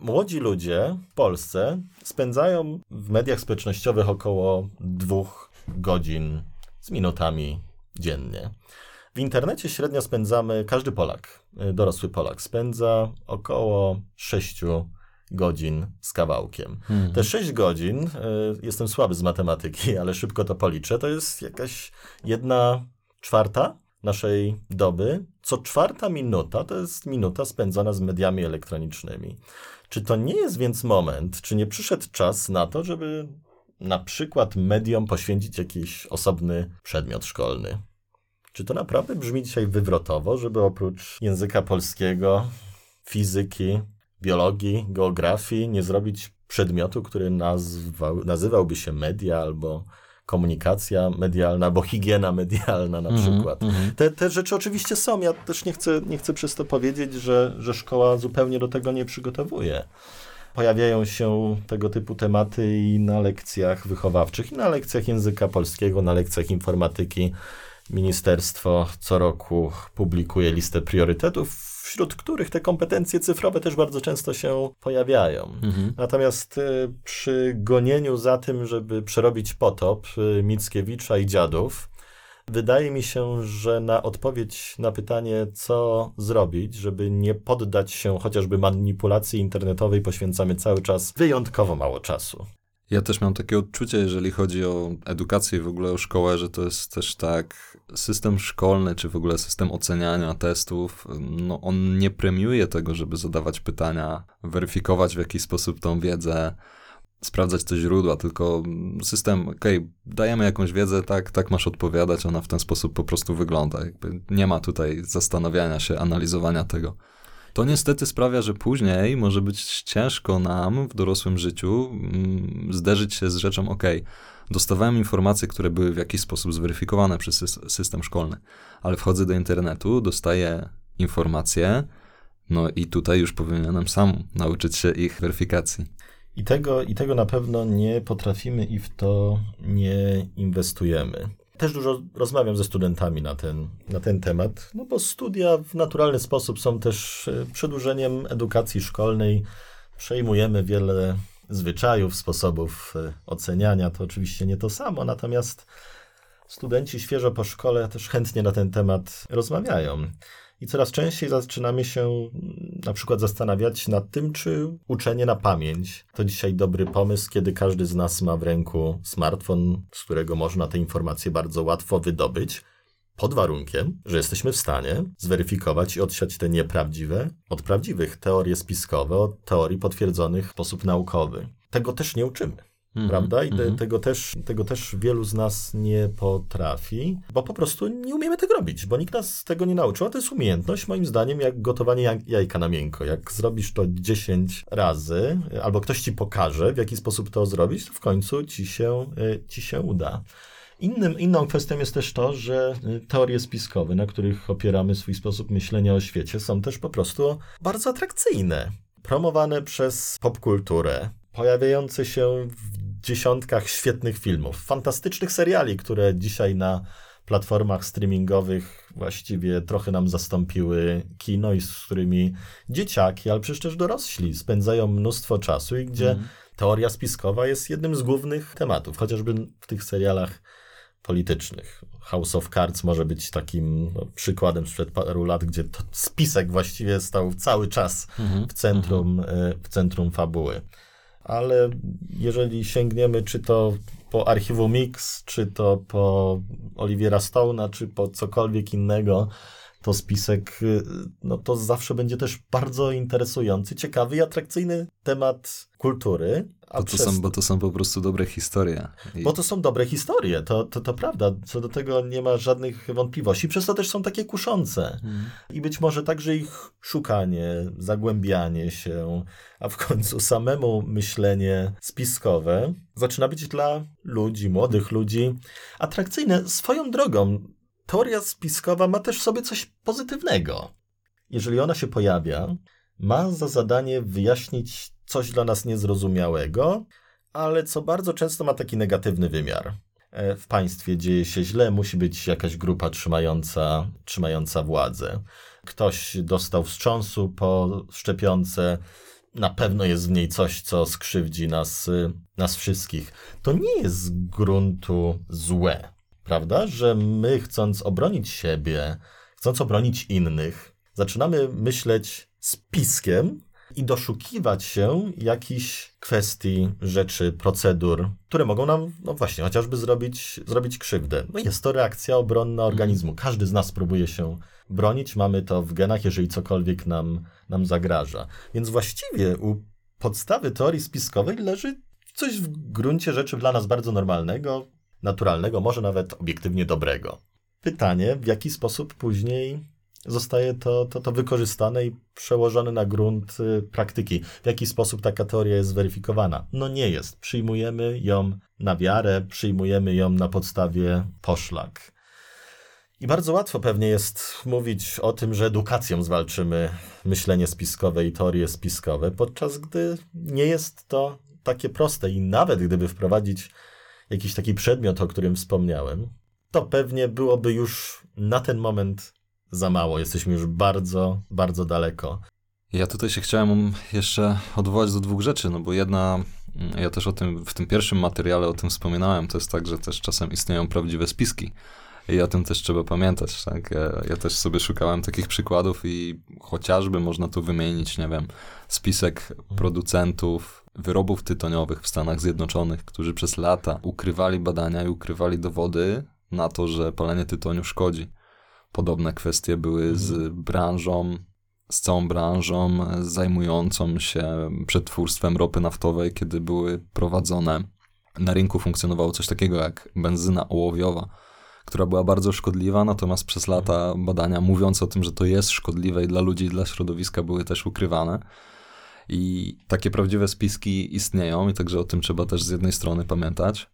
Młodzi ludzie w Polsce spędzają w mediach społecznościowych około dwóch godzin z minutami dziennie. W internecie średnio spędzamy, każdy Polak, y, dorosły Polak, spędza około 6 godzin z kawałkiem. Mhm. Te 6 godzin, y, jestem słaby z matematyki, ale szybko to policzę, to jest jakaś jedna czwarta naszej doby. Co czwarta minuta to jest minuta spędzona z mediami elektronicznymi. Czy to nie jest więc moment, czy nie przyszedł czas na to, żeby na przykład mediom poświęcić jakiś osobny przedmiot szkolny? Czy to naprawdę brzmi dzisiaj wywrotowo, żeby oprócz języka polskiego, fizyki, biologii, geografii nie zrobić przedmiotu, który nazwał, nazywałby się media albo komunikacja medialna, bo higiena medialna na -hmm, przykład. Mm -hmm. te, te rzeczy oczywiście są. Ja też nie chcę, nie chcę przez to powiedzieć, że, że szkoła zupełnie do tego nie przygotowuje. Pojawiają się tego typu tematy i na lekcjach wychowawczych, i na lekcjach języka polskiego, na lekcjach informatyki. Ministerstwo co roku publikuje listę priorytetów wśród których te kompetencje cyfrowe też bardzo często się pojawiają. Mhm. Natomiast y, przy gonieniu za tym, żeby przerobić potop y, Mickiewicza i dziadów, Wydaje mi się, że na odpowiedź na pytanie, co zrobić, żeby nie poddać się chociażby manipulacji internetowej, poświęcamy cały czas wyjątkowo mało czasu. Ja też mam takie odczucie, jeżeli chodzi o edukację i w ogóle o szkołę, że to jest też tak, system szkolny, czy w ogóle system oceniania testów, no on nie premiuje tego, żeby zadawać pytania, weryfikować w jakiś sposób tą wiedzę, sprawdzać te źródła, tylko system, okej, okay, dajemy jakąś wiedzę, tak, tak masz odpowiadać, ona w ten sposób po prostu wygląda. Jakby nie ma tutaj zastanawiania się, analizowania tego. To niestety sprawia, że później może być ciężko nam w dorosłym życiu mm, zderzyć się z rzeczą, ok, dostawałem informacje, które były w jakiś sposób zweryfikowane przez system szkolny, ale wchodzę do internetu, dostaję informacje, no i tutaj już powinienem sam nauczyć się ich weryfikacji. I tego, I tego na pewno nie potrafimy i w to nie inwestujemy też dużo rozmawiam ze studentami na ten, na ten temat, no bo studia w naturalny sposób są też e, przedłużeniem edukacji szkolnej. Przejmujemy wiele zwyczajów, sposobów e, oceniania, to oczywiście nie to samo, natomiast studenci świeżo po szkole też chętnie na ten temat rozmawiają. I coraz częściej zaczynamy się mm, na przykład zastanawiać nad tym, czy uczenie na pamięć to dzisiaj dobry pomysł, kiedy każdy z nas ma w ręku smartfon, z którego można te informacje bardzo łatwo wydobyć, pod warunkiem, że jesteśmy w stanie zweryfikować i odsiać te nieprawdziwe od prawdziwych teorie spiskowe, od teorii potwierdzonych w sposób naukowy. Tego też nie uczymy. Mm -hmm, prawda? I mm -hmm. tego, też, tego też wielu z nas nie potrafi, bo po prostu nie umiemy tego robić, bo nikt nas tego nie nauczył. A to jest umiejętność, moim zdaniem, jak gotowanie jajka na miękko. Jak zrobisz to 10 razy, albo ktoś ci pokaże, w jaki sposób to zrobić, to w końcu ci się, y, ci się uda. Innym, inną kwestią jest też to, że y, teorie spiskowe, na których opieramy swój sposób myślenia o świecie, są też po prostu bardzo atrakcyjne. Promowane przez popkulturę, pojawiające się w dziesiątkach świetnych filmów, fantastycznych seriali, które dzisiaj na platformach streamingowych właściwie trochę nam zastąpiły kino i z którymi dzieciaki, ale przecież też dorośli spędzają mnóstwo czasu i gdzie mm. teoria spiskowa jest jednym z głównych tematów, chociażby w tych serialach politycznych. House of Cards może być takim no, przykładem sprzed paru lat, gdzie to spisek właściwie stał cały czas mm -hmm. w, centrum, mm -hmm. w centrum fabuły. Ale jeżeli sięgniemy czy to po archiwum Mix, czy to po Oliviera Stone'a, czy po cokolwiek innego, to spisek, y, no to zawsze będzie też bardzo interesujący, ciekawy i atrakcyjny temat kultury. Bo, to są, bo to są po prostu dobre historie. I... Bo to są dobre historie, to, to, to prawda. Co do tego nie ma żadnych wątpliwości. Przez to też są takie kuszące. Hmm. I być może także ich szukanie, zagłębianie się, a w końcu samemu myślenie spiskowe zaczyna być dla ludzi, młodych ludzi atrakcyjne swoją drogą teoria spiskowa ma też w sobie coś pozytywnego. Jeżeli ona się pojawia, ma za zadanie wyjaśnić coś dla nas niezrozumiałego, ale co bardzo często ma taki negatywny wymiar. E, w państwie dzieje się źle, musi być jakaś grupa trzymająca, trzymająca władzę. Ktoś dostał wstrząsu po szczepionce, na pewno jest w niej coś, co skrzywdzi nas, nas wszystkich. To nie jest z gruntu złe prawda? Że my chcąc obronić siebie, chcąc obronić innych, zaczynamy myśleć spiskiem i doszukiwać się jakichś kwestii, rzeczy, procedur, które mogą nam, no właśnie, chociażby zrobić, zrobić krzywdę. No jest to reakcja obronna organizmu. Każdy z nas próbuje się bronić, mamy to w genach, jeżeli cokolwiek nam, nam zagraża. Więc właściwie u podstawy teorii spiskowej leży coś w gruncie rzeczy dla nas bardzo normalnego, naturalnego, może nawet obiektywnie dobrego. Pytanie, w jaki sposób później zostaje to, to, to wykorzystane i przełożone na grunt y, praktyki. W jaki sposób taka teoria jest zweryfikowana? No nie jest. Przyjmujemy ją na wiarę, przyjmujemy ją na podstawie poszlak. I bardzo łatwo pewnie jest mówić o tym, że edukacją zwalczymy myślenie spiskowe i teorie spiskowe, podczas gdy nie jest to takie proste i nawet gdyby wprowadzić jakiś taki przedmiot, o którym wspomniałem, to pewnie byłoby już na ten moment za mało. Jesteśmy już bardzo, bardzo daleko. Ja tutaj się chciałem jeszcze odwołać do dwóch rzeczy, no bo jedna, ja też o tym w tym pierwszym materiale o tym wspominałem, to jest tak, że też czasem istnieją prawdziwe spiski. I o tym też trzeba pamiętać, tak? Ja, ja, też sobie szukałem takich przykładów i chociażby można tu wymienić, nie wiem, spisek producentów wyrobów tytoniowych w Stanach Zjednoczonych, którzy przez lata ukrywali badania i ukrywali dowody na to, że palenie tytoniu szkodzi. Podobne kwestie były z mhm. branżą, z całą branżą zajmującą się przetwórstwem ropy naftowej, kiedy były prowadzone. Na rynku funkcjonowało coś takiego jak benzyna ołowiowa, która była bardzo szkodliwa, natomiast przez lata badania mówiąc o tym, że to jest szkodliwe i dla ludzi, i dla środowiska były też ukrywane. I takie prawdziwe spiski istnieją i także o tym trzeba też z jednej strony pamiętać.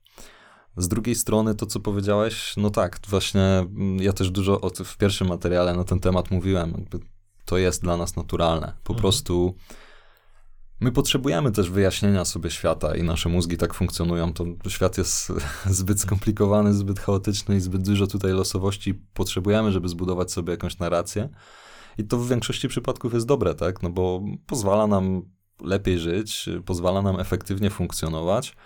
Z drugiej strony to, co powiedziałeś, no tak, właśnie mm, ja też dużo o, w pierwszym materiale na ten temat mówiłem. Jakby to jest dla nas naturalne. Po mhm. prostu my potrzebujemy też wyjaśnienia sobie świata i nasze mózgi tak funkcjonują. To świat jest zbyt skomplikowany, zbyt chaotyczny i zbyt dużo tutaj losowości potrzebujemy, żeby zbudować sobie jakąś narrację. I to w większości przypadków jest dobre, tak? No bo pozwala nam lepiej żyć, pozwala nam efektywnie funkcjonować.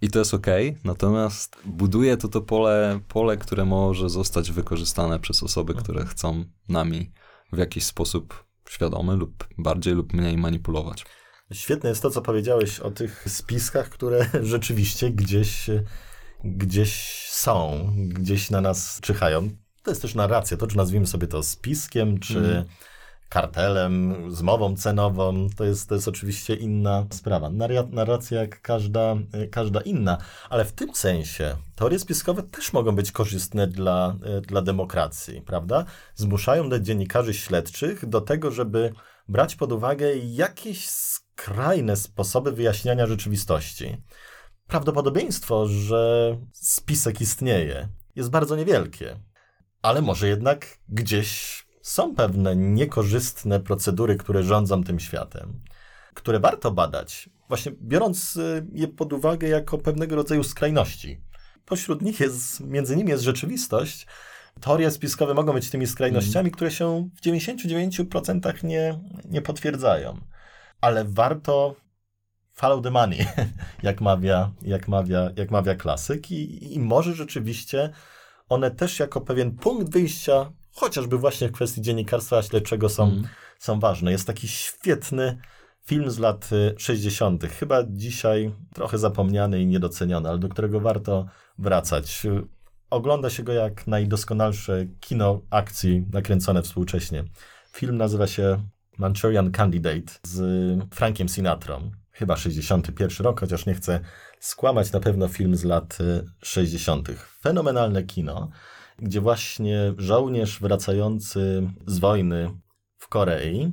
I to jest ok, natomiast buduje to to pole, pole, które może zostać wykorzystane przez osoby, mhm. które chcą nami w jakiś sposób świadomy lub bardziej lub mniej manipulować. Świetne jest to, co powiedziałeś o tych spiskach, które rzeczywiście gdzieś, gdzieś są, gdzieś na nas czyhają to jest też narracja, to czy nazwijmy sobie to spiskiem, czy, mm. kartelem, zmową cenową, to jest, to jest oczywiście inna sprawa. Narracja jak każda, każda inna, ale w tym sensie teorie spiskowe też mogą być korzystne dla, dla demokracji, prawda? Zmuszają dziennikarzy śledczych do tego, żeby brać pod uwagę jakieś skrajne sposoby wyjaśniania rzeczywistości. Prawdopodobieństwo, że spisek istnieje, jest bardzo niewielkie, ale może jednak gdzieś są pewne niekorzystne procedury, które rządzą tym światem, które warto badać, właśnie biorąc y, je pod uwagę jako pewnego rodzaju skrajności. Pośród nich jest, między nimi jest rzeczywistość. Teorie spiskowe mogą być tymi skrajnościami, które się w 99% nie, nie potwierdzają. Ale warto follow the money, jak mawia, jak mawia, jak mawia klasyk, i, i może rzeczywiście one też jako pewien punkt wyjścia chociażby właśnie w kwestii dziennikarstwa śledczego są, mm. są ważne. Jest taki świetny film z lat 60., y, chyba dzisiaj trochę zapomniany i niedoceniony, ale do którego warto wracać. Ogląda się go jak najdoskonalsze kino akcji nakręcone współcześnie. Film nazywa się Manchurian Candidate z Frankiem Sinatrą. Chyba 61 rok, chociaż nie chcę skłamać, na pewno film z lat 60. Y, Fenomenalne kino gdzie właśnie żołnierz wracający z wojny w Korei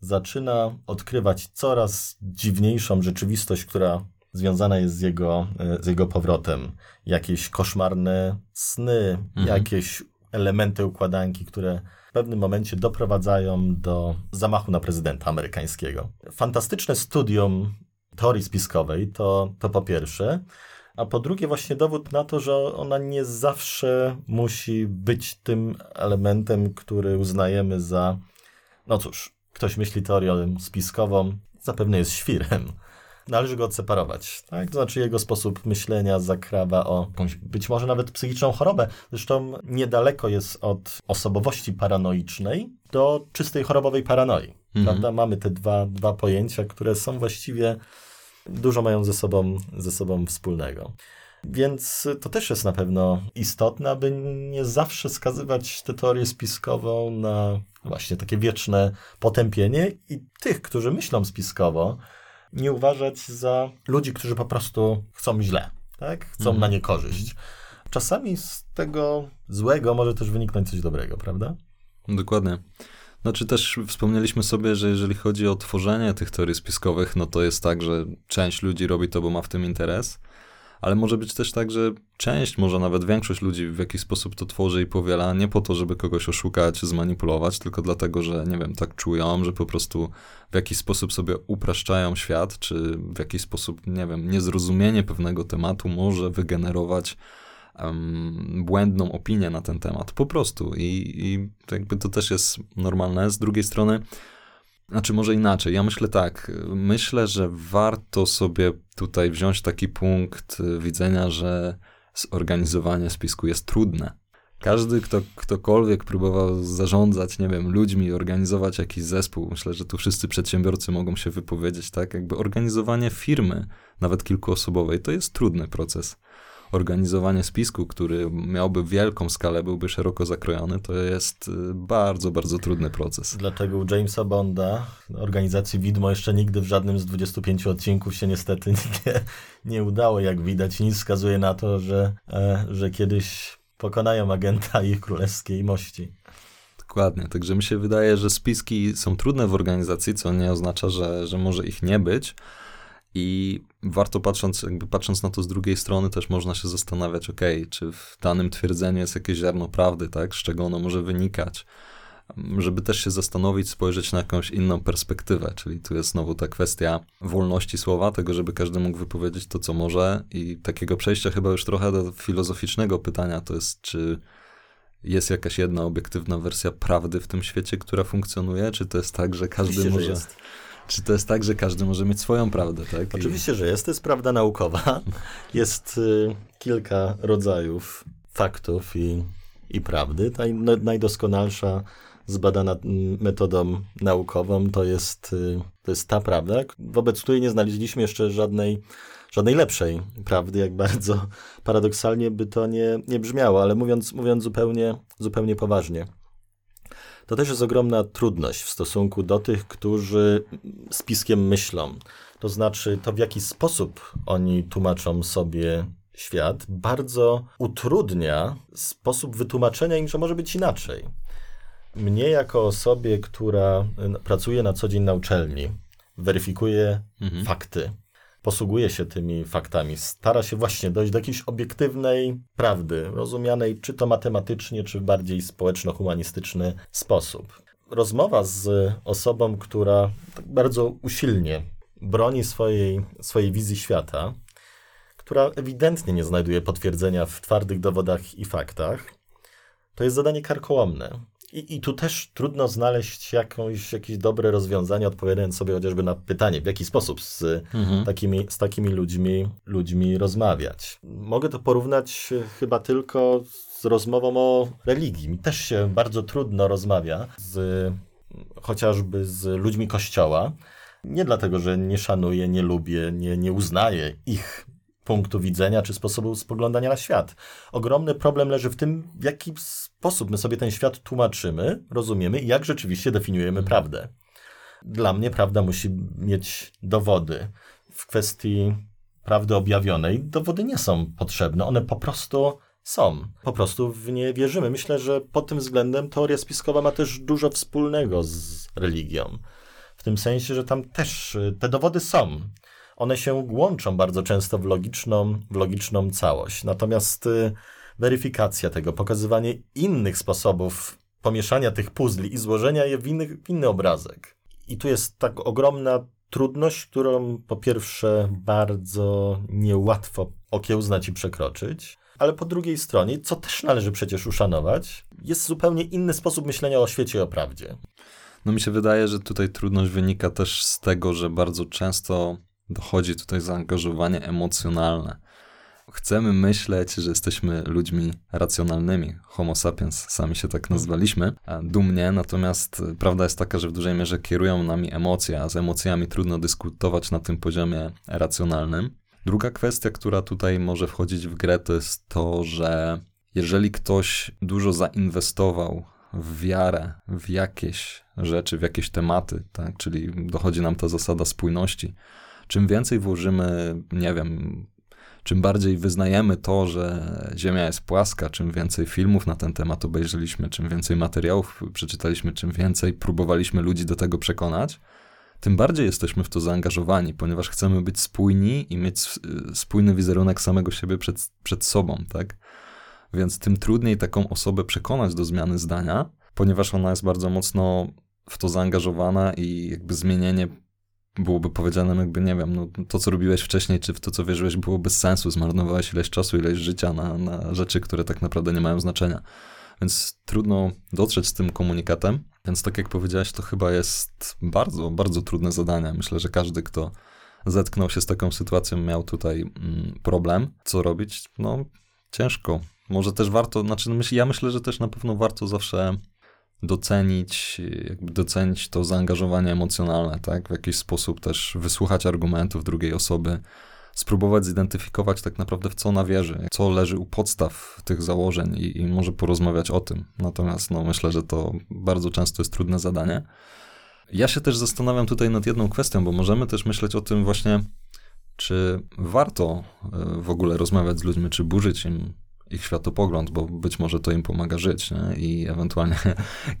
zaczyna odkrywać coraz dziwniejszą rzeczywistość, która związana jest z jego, z jego powrotem. Jakieś koszmarne sny, mhm. jakieś elementy układanki, które w pewnym momencie doprowadzają do zamachu na prezydenta amerykańskiego. Fantastyczne studium teorii spiskowej to, to po pierwsze a po drugie właśnie dowód na to, że ona nie zawsze musi być tym elementem, który uznajemy za, no cóż, ktoś myśli teorią spiskową, zapewne jest świrem. Należy go odseparować. Tak? To znaczy jego sposób myślenia zakrawa o jakąś, być może nawet psychiczną chorobę. Zresztą niedaleko jest od osobowości paranoicznej do czystej chorobowej paranoi. Mhm. Prawda? Mamy te dwa, dwa pojęcia, które są właściwie dużo mają ze sobą, ze sobą wspólnego. Więc to też jest na pewno istotne, aby nie zawsze skazywać tę teorię spiskową na właśnie takie wieczne potępienie i tych, którzy myślą spiskowo, nie uważać za ludzi, którzy po prostu chcą źle, tak? chcą mm. na niekorzyść. Czasami z tego złego może też wyniknąć coś dobrego, prawda? Dokładnie. Znaczy też wspomnieliśmy sobie, że jeżeli chodzi o tworzenie tych teorii spiskowych, no to jest tak, że część ludzi robi to, bo ma w tym interes, ale może być też tak, że część, może nawet większość ludzi w jakiś sposób to tworzy i powiela nie po to, żeby kogoś oszukać, zmanipulować, tylko dlatego, że nie wiem, tak czują, że po prostu w jakiś sposób sobie upraszczają świat, czy w jakiś sposób, nie wiem, niezrozumienie pewnego tematu może wygenerować um, błędną opinię na ten temat. Po prostu. I, I jakby to też jest normalne. Z drugiej strony, znaczy może inaczej. Ja myślę tak. Myślę, że warto sobie tutaj wziąć taki punkt widzenia, że zorganizowanie spisku jest trudne. Każdy, kto ktokolwiek próbował zarządzać, nie wiem, ludźmi, organizować jakiś zespół, myślę, że tu wszyscy przedsiębiorcy mogą się wypowiedzieć, tak? Jakby organizowanie firmy, nawet kilkuosobowej, to jest trudny proces organizowanie spisku, który miałby wielką skalę, byłby szeroko zakrojony, to jest y, bardzo, bardzo trudny proces. Dlaczego u Jamesa Bonda, organizacji Widmo, jeszcze nigdy w żadnym z 25 odcinków się niestety nie, nie udało, jak widać. Nic wskazuje na to, że, e, że kiedyś pokonają agenta ich królewskiej mości. Dokładnie, także mi się wydaje, że spiski są trudne w organizacji, co nie oznacza, że, że może ich nie być, i warto patrząc, jakby patrząc na to z drugiej strony, też można się zastanawiać, ok, czy w danym twierdzeniu jest jakieś ziarno prawdy, tak, z czego ono może wynikać, żeby też się zastanowić, spojrzeć na jakąś inną perspektywę, czyli tu jest znowu ta kwestia wolności słowa, tego, żeby każdy mógł wypowiedzieć to, co może i takiego przejścia chyba już trochę do filozoficznego pytania, to jest, czy jest jakaś jedna obiektywna wersja prawdy w tym świecie, która funkcjonuje, czy to jest tak, że każdy Oczywiście, może... Że czy to jest tak, że każdy może mieć swoją prawdę, tak? Oczywiście, że jest. To jest prawda naukowa. Jest y, kilka rodzajów faktów i, i prawdy. Naj, najdoskonalsza zbadana mm, metodą naukową to jest, y, to jest ta prawda, wobec której nie znaleźliśmy jeszcze żadnej, żadnej lepszej prawdy, jak bardzo paradoksalnie by to nie, nie brzmiało, ale mówiąc, mówiąc zupełnie, zupełnie poważnie. To też jest ogromna trudność w stosunku do tych, którzy spiskiem myślą. To znaczy, to w jaki sposób oni tłumaczą sobie świat, bardzo utrudnia sposób wytłumaczenia im, że może być inaczej. Mnie, jako osobie, która pracuje na co dzień na uczelni, weryfikuje mhm. fakty, posługuje się tymi faktami, stara się właśnie dojść do jakiejś obiektywnej prawdy, rozumianej czy to matematycznie, czy w bardziej społeczno-humanistyczny sposób. Rozmowa z osobą, która tak bardzo usilnie broni swojej, swojej wizji świata, która ewidentnie nie znajduje potwierdzenia w twardych dowodach i faktach, to jest zadanie karkołomne. I, I tu też trudno znaleźć jakąś, jakieś dobre rozwiązanie, odpowiadając sobie chociażby na pytanie, w jaki sposób z, mhm. takimi, z takimi ludźmi, ludźmi rozmawiać. Mogę to porównać chyba tylko z rozmową o religii. Mi też się bardzo trudno rozmawia z chociażby z ludźmi kościoła. Nie dlatego, że nie szanuję, nie lubię, nie, nie uznaję ich punktu widzenia czy sposobu spoglądania na świat. Ogromny problem leży w tym, w jaki sposób my sobie ten świat tłumaczymy, rozumiemy i jak rzeczywiście definiujemy mhm. prawdę. Dla mnie prawda musi mieć dowody. W kwestii prawdy objawionej dowody nie są potrzebne, one po prostu są. Po prostu w nie wierzymy. Myślę, że pod tym względem teoria spiskowa ma też dużo wspólnego z religią. W tym sensie, że tam też y, te dowody są one się łączą bardzo często w logiczną, w logiczną całość. Natomiast y, weryfikacja tego, pokazywanie innych sposobów pomieszania tych puzli i złożenia je w inny, w inny obrazek. I tu jest tak ogromna trudność, którą po pierwsze bardzo niełatwo okiełznać i przekroczyć, ale po drugiej stronie, co też należy przecież uszanować, jest zupełnie inny sposób myślenia o świecie i o prawdzie. No mi się wydaje, że tutaj trudność wynika też z tego, że bardzo często dochodzi tutaj zaangażowanie emocjonalne. Chcemy myśleć, że jesteśmy ludźmi racjonalnymi. Homo sapiens, sami się tak nazwaliśmy, dumnie, natomiast prawda jest taka, że w dużej mierze kierują nami emocje, a z emocjami trudno dyskutować na tym poziomie racjonalnym. Druga kwestia, która tutaj może wchodzić w grę, to jest to, że jeżeli ktoś dużo zainwestował w wiarę, w jakieś rzeczy, w jakieś tematy, tak? czyli dochodzi nam ta zasada spójności, czym więcej włożymy, nie wiem, czym bardziej wyznajemy to, że Ziemia jest płaska, czym więcej filmów na ten temat obejrzeliśmy, czym więcej materiałów przeczytaliśmy, czym więcej próbowaliśmy ludzi do tego przekonać, tym bardziej jesteśmy w to zaangażowani, ponieważ chcemy być spójni i mieć spójny wizerunek samego siebie przed, przed sobą, tak? Więc tym trudniej taką osobę przekonać do zmiany zdania, ponieważ ona jest bardzo mocno w to zaangażowana i jakby zmienienie byłoby powiedziane, jakby nie wiem, no, to co robiłeś wcześniej, czy w to co wierzyłeś było bez sensu, zmarnowałeś ileś czasu, ileś życia na, na rzeczy, które tak naprawdę nie mają znaczenia. Więc trudno dotrzeć z tym komunikatem. Więc tak jak powiedziałeś, to chyba jest bardzo, bardzo trudne zadanie. Myślę, że każdy, kto zetknął się z taką sytuacją, miał tutaj mm, problem. Co robić? No, ciężko. Może też warto, znaczy no, ja myślę, że też na pewno warto zawsze docenić, jakby docenić to zaangażowanie emocjonalne, tak? W jakiś sposób też wysłuchać argumentów drugiej osoby, spróbować zidentyfikować tak naprawdę w co ona wierzy, co leży u podstaw tych założeń i, i może porozmawiać o tym. Natomiast no, myślę, że to bardzo często jest trudne zadanie. Ja się też zastanawiam tutaj nad jedną kwestią, bo możemy też myśleć o tym właśnie, czy warto e, w ogóle rozmawiać z ludźmi, czy burzyć im ich światopogląd, bo być może to im pomaga żyć nie? i ewentualnie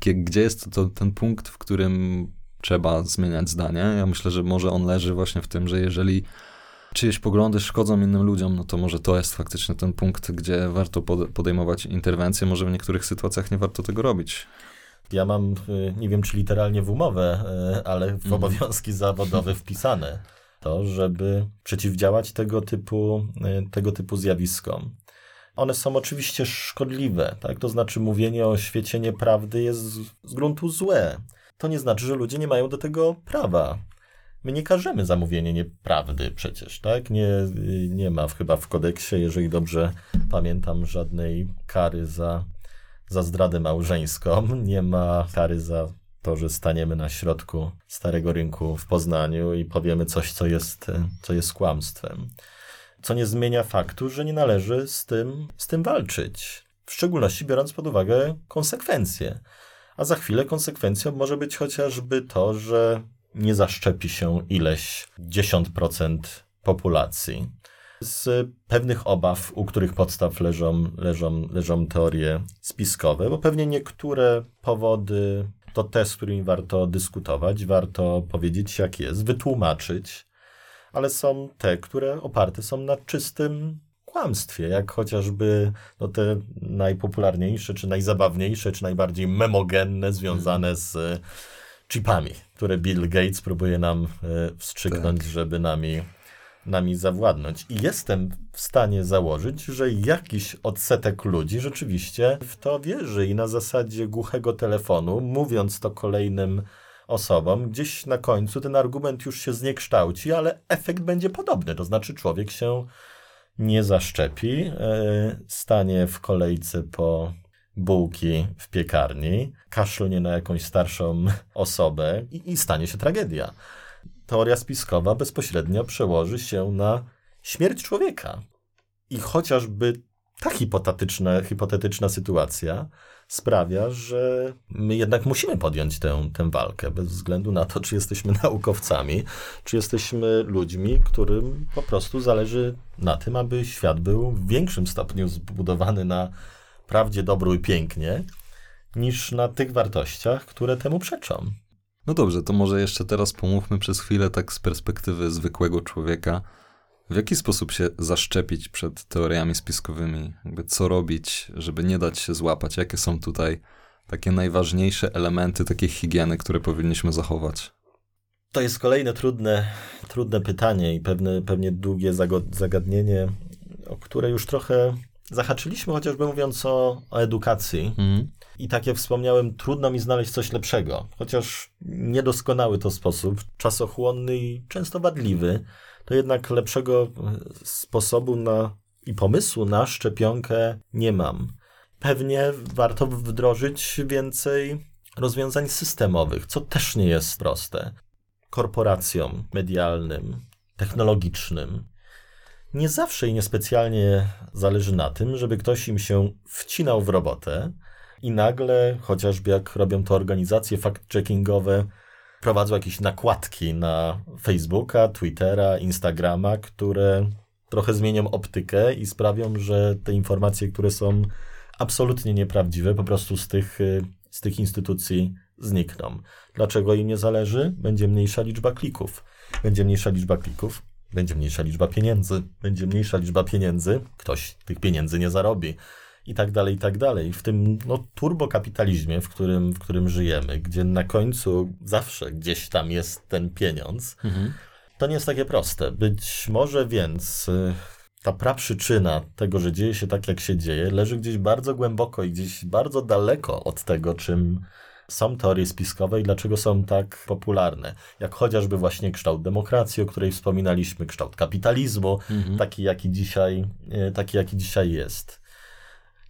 gdzie jest to ten punkt, w którym trzeba zmieniać zdanie. Ja myślę, że może on leży właśnie w tym, że jeżeli czyjeś poglądy szkodzą innym ludziom, no to może to jest faktycznie ten punkt, gdzie warto podejmować interwencję. Może w niektórych sytuacjach nie warto tego robić. Ja mam, y, nie wiem czy literalnie w umowę, y, ale w mhm. obowiązki zawodowe wpisane to, żeby przeciwdziałać tego typu, y, tego typu zjawiskom. One są oczywiście szkodliwe, tak? To znaczy mówienie o świecie nieprawdy jest z gruntu złe. To nie znaczy, że ludzie nie mają do tego prawa. My nie każemy za mówienie nieprawdy przecież, tak? Nie, nie ma chyba w kodeksie, jeżeli dobrze pamiętam, żadnej kary za, za zdradę małżeńską. Nie ma kary za to, że staniemy na środku starego rynku w Poznaniu i powiemy coś, co jest, co jest kłamstwem co nie zmienia faktu, że nie należy z tym, z tym walczyć. W szczególności biorąc pod uwagę konsekwencje. a za chwilę konsekwencją może być chociażby to, że nie zaszczepi się ileś 10% populacji. Z pewnych obaw, u których podstaw leżą, leżą, leżą teorie spiskowe, bo pewnie niektóre powody to te, z którymi warto dyskutować, warto powiedzieć, jak jest, wytłumaczyć, ale są te, które oparte są na czystym kłamstwie, jak chociażby no, te najpopularniejsze, czy najzabawniejsze, czy najbardziej memogenne związane z chipami, które Bill Gates próbuje nam e, wstrzyknąć, tak. żeby nami, nami zawładnąć. I jestem w stanie założyć, że jakiś odsetek ludzi rzeczywiście w to wierzy i na zasadzie głuchego telefonu, mówiąc to kolejnym osobom, gdzieś na końcu ten argument już się zniekształci, ale efekt będzie podobny. To znaczy, człowiek się nie zaszczepi, e, stanie w kolejce po bułki w piekarni, kaszlnie na jakąś starszą osobę i, i stanie się tragedia. Teoria spiskowa bezpośrednio przełoży się na śmierć człowieka. I chociażby ta hipotetyczna, hipotetyczna sytuacja sprawia, że my jednak musimy podjąć tę, tę walkę, bez względu na to, czy jesteśmy naukowcami, czy jesteśmy ludźmi, którym po prostu zależy na tym, aby świat był w większym stopniu zbudowany na prawdzie, dobru i pięknie, niż na tych wartościach, które temu przeczą. No dobrze, to może jeszcze teraz pomówmy przez chwilę tak z perspektywy zwykłego człowieka. W jaki sposób się zaszczepić przed teoriami spiskowymi? Jakby co robić, żeby nie dać się złapać? Jakie są tutaj takie najważniejsze elementy takiej higieny, które powinniśmy zachować? To jest kolejne trudne, trudne pytanie i pewne, pewnie długie zagadnienie, o które już trochę zahaczyliśmy, chociażby mówiąc o, o edukacji. Mhm. I tak jak wspomniałem, trudno mi znaleźć coś lepszego, chociaż niedoskonały to sposób, czasochłonny i często wadliwy, to jednak lepszego e, sposobu na i pomysłu na szczepionkę nie mam. Pewnie warto wdrożyć więcej rozwiązań systemowych, co też nie jest proste. Korporacjom medialnym, technologicznym nie zawsze i niespecjalnie zależy na tym, żeby ktoś im się wcinał w robotę i nagle, chociażby jak robią to organizacje fact-checkingowe, prowadzą jakieś nakładki na Facebooka, Twittera, Instagrama, które trochę zmienią optykę i sprawią, że te informacje, które są absolutnie nieprawdziwe, po prostu z tych, z tych instytucji znikną. Dlaczego im nie zależy? Będzie mniejsza liczba klików. Będzie mniejsza liczba klików, będzie mniejsza liczba pieniędzy, będzie mniejsza liczba pieniędzy, ktoś tych pieniędzy nie zarobi i tak dalej, i tak dalej. W tym no, turbokapitalizmie, w którym, w którym żyjemy, gdzie na końcu zawsze gdzieś tam jest ten pieniądz, mhm. to nie jest takie proste. Być może więc y, ta praprzyczyna tego, że dzieje się tak, jak się dzieje, leży gdzieś bardzo głęboko i gdzieś bardzo daleko od tego, czym są teorie spiskowe i dlaczego są tak popularne. Jak chociażby właśnie kształt demokracji, o której wspominaliśmy, kształt kapitalizmu, mhm. taki, jaki dzisiaj, e, taki jaki dzisiaj jest.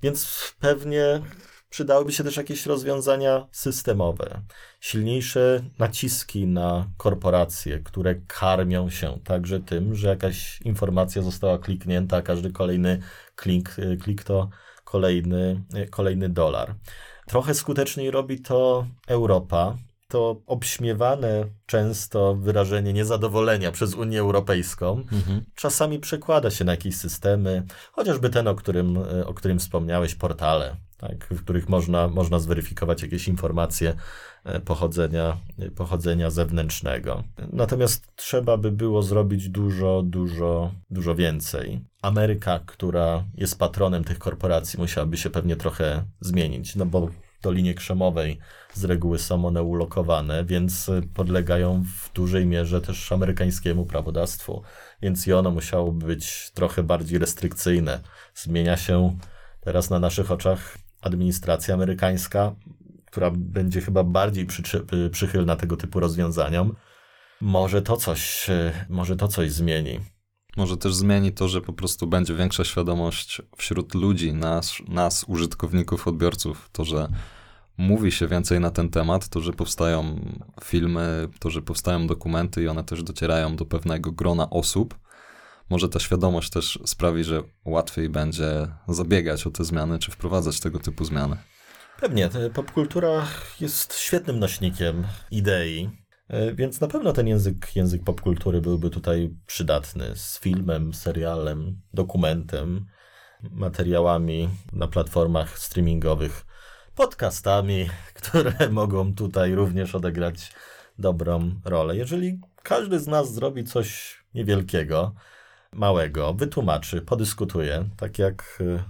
Więc pewnie przydałyby się też jakieś rozwiązania systemowe, silniejsze naciski na korporacje, które karmią się także tym, że jakaś informacja została kliknięta, a każdy kolejny klik, e, klik to kolejny, e, kolejny dolar. Trochę skuteczniej robi to Europa. To obśmiewane często wyrażenie niezadowolenia przez Unię Europejską mhm. czasami przekłada się na jakieś systemy, chociażby ten, o którym, o którym wspomniałeś, portale, tak, w których można, można zweryfikować jakieś informacje e, pochodzenia, pochodzenia zewnętrznego. Natomiast trzeba by było zrobić dużo, dużo, dużo więcej. Ameryka, która jest patronem tych korporacji, musiałaby się pewnie trochę zmienić, no bo do linii krzemowej z reguły są one ulokowane, więc podlegają w dużej mierze też amerykańskiemu prawodawstwu, więc i ono musiałoby być trochę bardziej restrykcyjne. Zmienia się teraz na naszych oczach administracja amerykańska, która będzie chyba bardziej przychylna tego typu rozwiązaniom. Może to coś, może to coś zmieni. Może też zmieni to, że po prostu będzie większa świadomość wśród ludzi, nas, nas, użytkowników, odbiorców. To, że mówi się więcej na ten temat, to, że powstają filmy, to, że powstają dokumenty i one też docierają do pewnego grona osób. Może ta świadomość też sprawi, że łatwiej będzie zabiegać o te zmiany, czy wprowadzać tego typu zmiany. Pewnie, popkultura jest świetnym nośnikiem idei, e, więc na pewno ten język, język popkultury byłby tutaj przydatny z filmem, serialem, dokumentem, materiałami na platformach streamingowych, podcastami, które mogą tutaj również odegrać dobrą rolę. Jeżeli każdy z nas zrobi coś niewielkiego, małego, wytłumaczy, podyskutuje, tak jak y,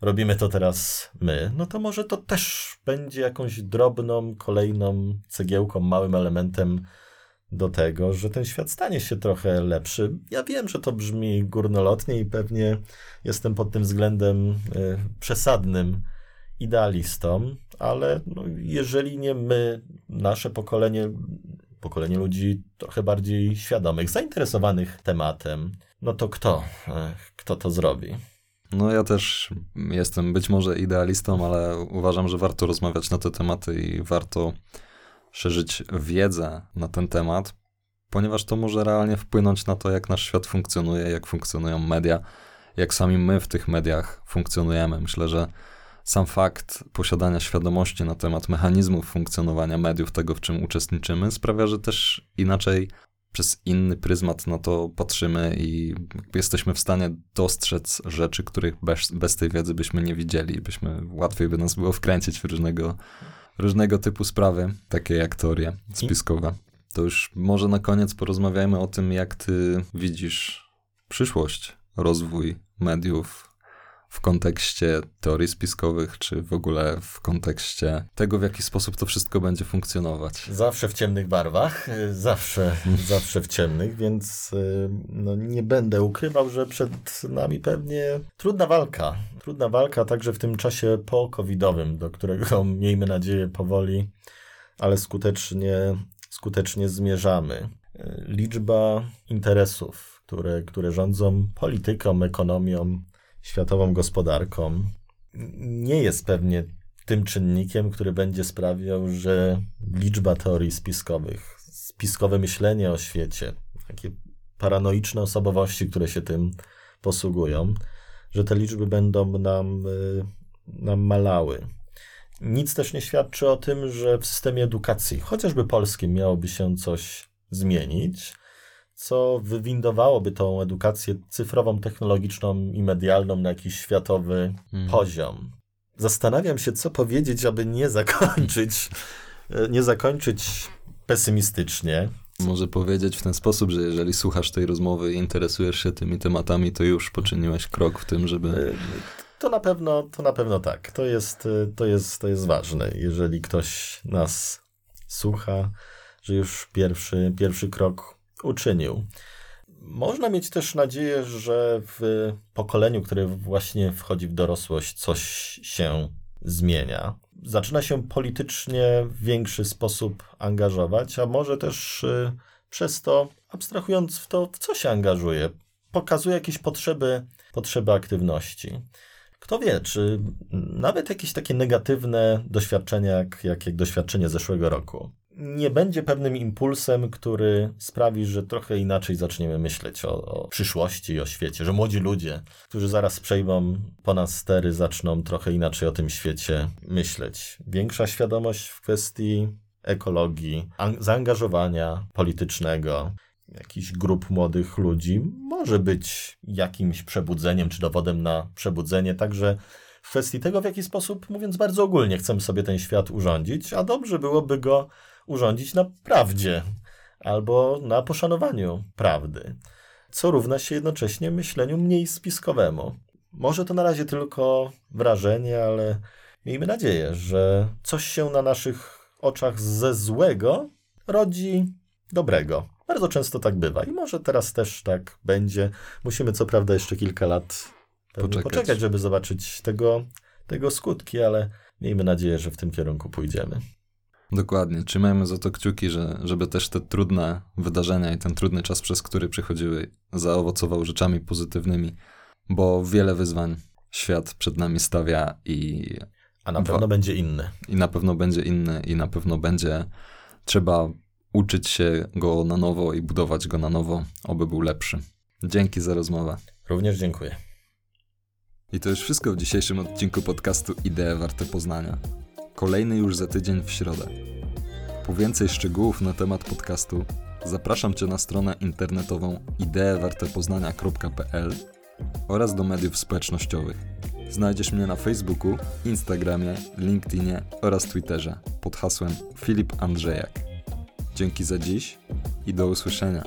robimy to teraz my, no to może to też będzie jakąś drobną, kolejną cegiełką, małym elementem do tego, że ten świat stanie się trochę lepszy. Ja wiem, że to brzmi górnolotnie i pewnie jestem pod tym względem y, przesadnym idealistą, ale no, jeżeli nie my, nasze pokolenie, pokolenie ludzi trochę bardziej świadomych, zainteresowanych tematem, no to kto? E, kto to zrobi? No ja też jestem być może idealistą, ale uważam, że warto rozmawiać na te tematy i warto szerzyć wiedzę na ten temat, ponieważ to może realnie wpłynąć na to, jak nasz świat funkcjonuje, jak funkcjonują media, jak sami my w tych mediach funkcjonujemy. Myślę, że sam fakt posiadania świadomości na temat mechanizmów funkcjonowania mediów, tego w czym uczestniczymy, sprawia, że też inaczej przez inny pryzmat na to patrzymy i jesteśmy w stanie dostrzec rzeczy, których bez, bez tej wiedzy byśmy nie widzieli. Byśmy, łatwiej by nas było wkręcić w różnego, różnego typu sprawy, takie jak teorie spiskowe. To już może na koniec porozmawiajmy o tym, jak ty widzisz przyszłość, rozwój mediów, w kontekście teorii spiskowych, czy w ogóle w kontekście tego, w jaki sposób to wszystko będzie funkcjonować. Zawsze w ciemnych barwach, y, zawsze, zawsze w ciemnych, więc y, no, nie będę ukrywał, że przed nami pewnie trudna walka. Trudna walka także w tym czasie po-covidowym, do którego miejmy nadzieję powoli, ale skutecznie, skutecznie zmierzamy. Y, liczba interesów, które, które rządzą polityką, ekonomią, światową gospodarką, nie jest pewnie tym czynnikiem, który będzie sprawiał, że liczba teorii spiskowych, spiskowe myślenie o świecie, takie paranoiczne osobowości, które się tym posługują, że te liczby będą nam, y, nam malały. Nic też nie świadczy o tym, że w systemie edukacji, chociażby polskim, miałoby się coś zmienić co wywindowałoby tą edukację cyfrową, technologiczną i medialną na jakiś światowy hmm. poziom. Zastanawiam się, co powiedzieć, aby nie zakończyć, e, nie zakończyć pesymistycznie. Może powiedzieć w ten sposób, że jeżeli słuchasz tej rozmowy i interesujesz się tymi tematami, to już poczyniłeś krok w tym, żeby. E, to na pewno, to na pewno tak. To jest, e, to jest, to jest ważne. Jeżeli ktoś nas słucha, że już pierwszy, pierwszy krok uczynił. Można mieć też nadzieję, że w pokoleniu, które właśnie wchodzi w dorosłość, coś się zmienia. Zaczyna się politycznie w większy sposób angażować, a może też y, przez to, abstrahując w to, w co się angażuje, pokazuje jakieś potrzeby, potrzeby aktywności. Kto wie, czy nawet jakieś takie negatywne doświadczenia, jak, jak, jak doświadczenie zeszłego roku, nie będzie pewnym impulsem, który sprawi, że trochę inaczej zaczniemy myśleć o, o przyszłości o świecie, że młodzi ludzie, którzy zaraz przejmą po nas stery, zaczną trochę inaczej o tym świecie myśleć. Większa świadomość w kwestii ekologii, zaangażowania politycznego, jakichś grup młodych ludzi może być jakimś przebudzeniem czy dowodem na przebudzenie, także w kwestii tego, w jaki sposób, mówiąc bardzo ogólnie, chcemy sobie ten świat urządzić, a dobrze byłoby go urządzić na prawdzie albo na poszanowaniu prawdy, co równa się jednocześnie myśleniu mniej spiskowemu. Może to na razie tylko wrażenie, ale miejmy nadzieję, że coś się na naszych oczach ze złego rodzi dobrego. Bardzo często tak bywa i może teraz też tak będzie. Musimy co prawda jeszcze kilka lat poczekać, poczekać żeby zobaczyć tego, tego skutki, ale miejmy nadzieję, że w tym kierunku pójdziemy. Dokładnie. Trzymajmy za to kciuki, że, żeby też te trudne wydarzenia i ten trudny czas, przez który przychodziły, zaowocował rzeczami pozytywnymi, bo wiele wyzwań świat przed nami stawia i. A na pewno będzie inny. I na pewno będzie inny, i na pewno będzie trzeba uczyć się go na nowo i budować go na nowo, oby był lepszy. Dzięki za rozmowę. Również dziękuję. I to już wszystko w dzisiejszym odcinku podcastu Idee Warte Poznania. Kolejny już za tydzień w środę. Po więcej szczegółów na temat podcastu zapraszam Cię na stronę internetową ideewartepoznania.pl oraz do mediów społecznościowych. Znajdziesz mnie na Facebooku, Instagramie, LinkedInie oraz Twitterze pod hasłem Filip Andrzejak. Dzięki za dziś i do usłyszenia.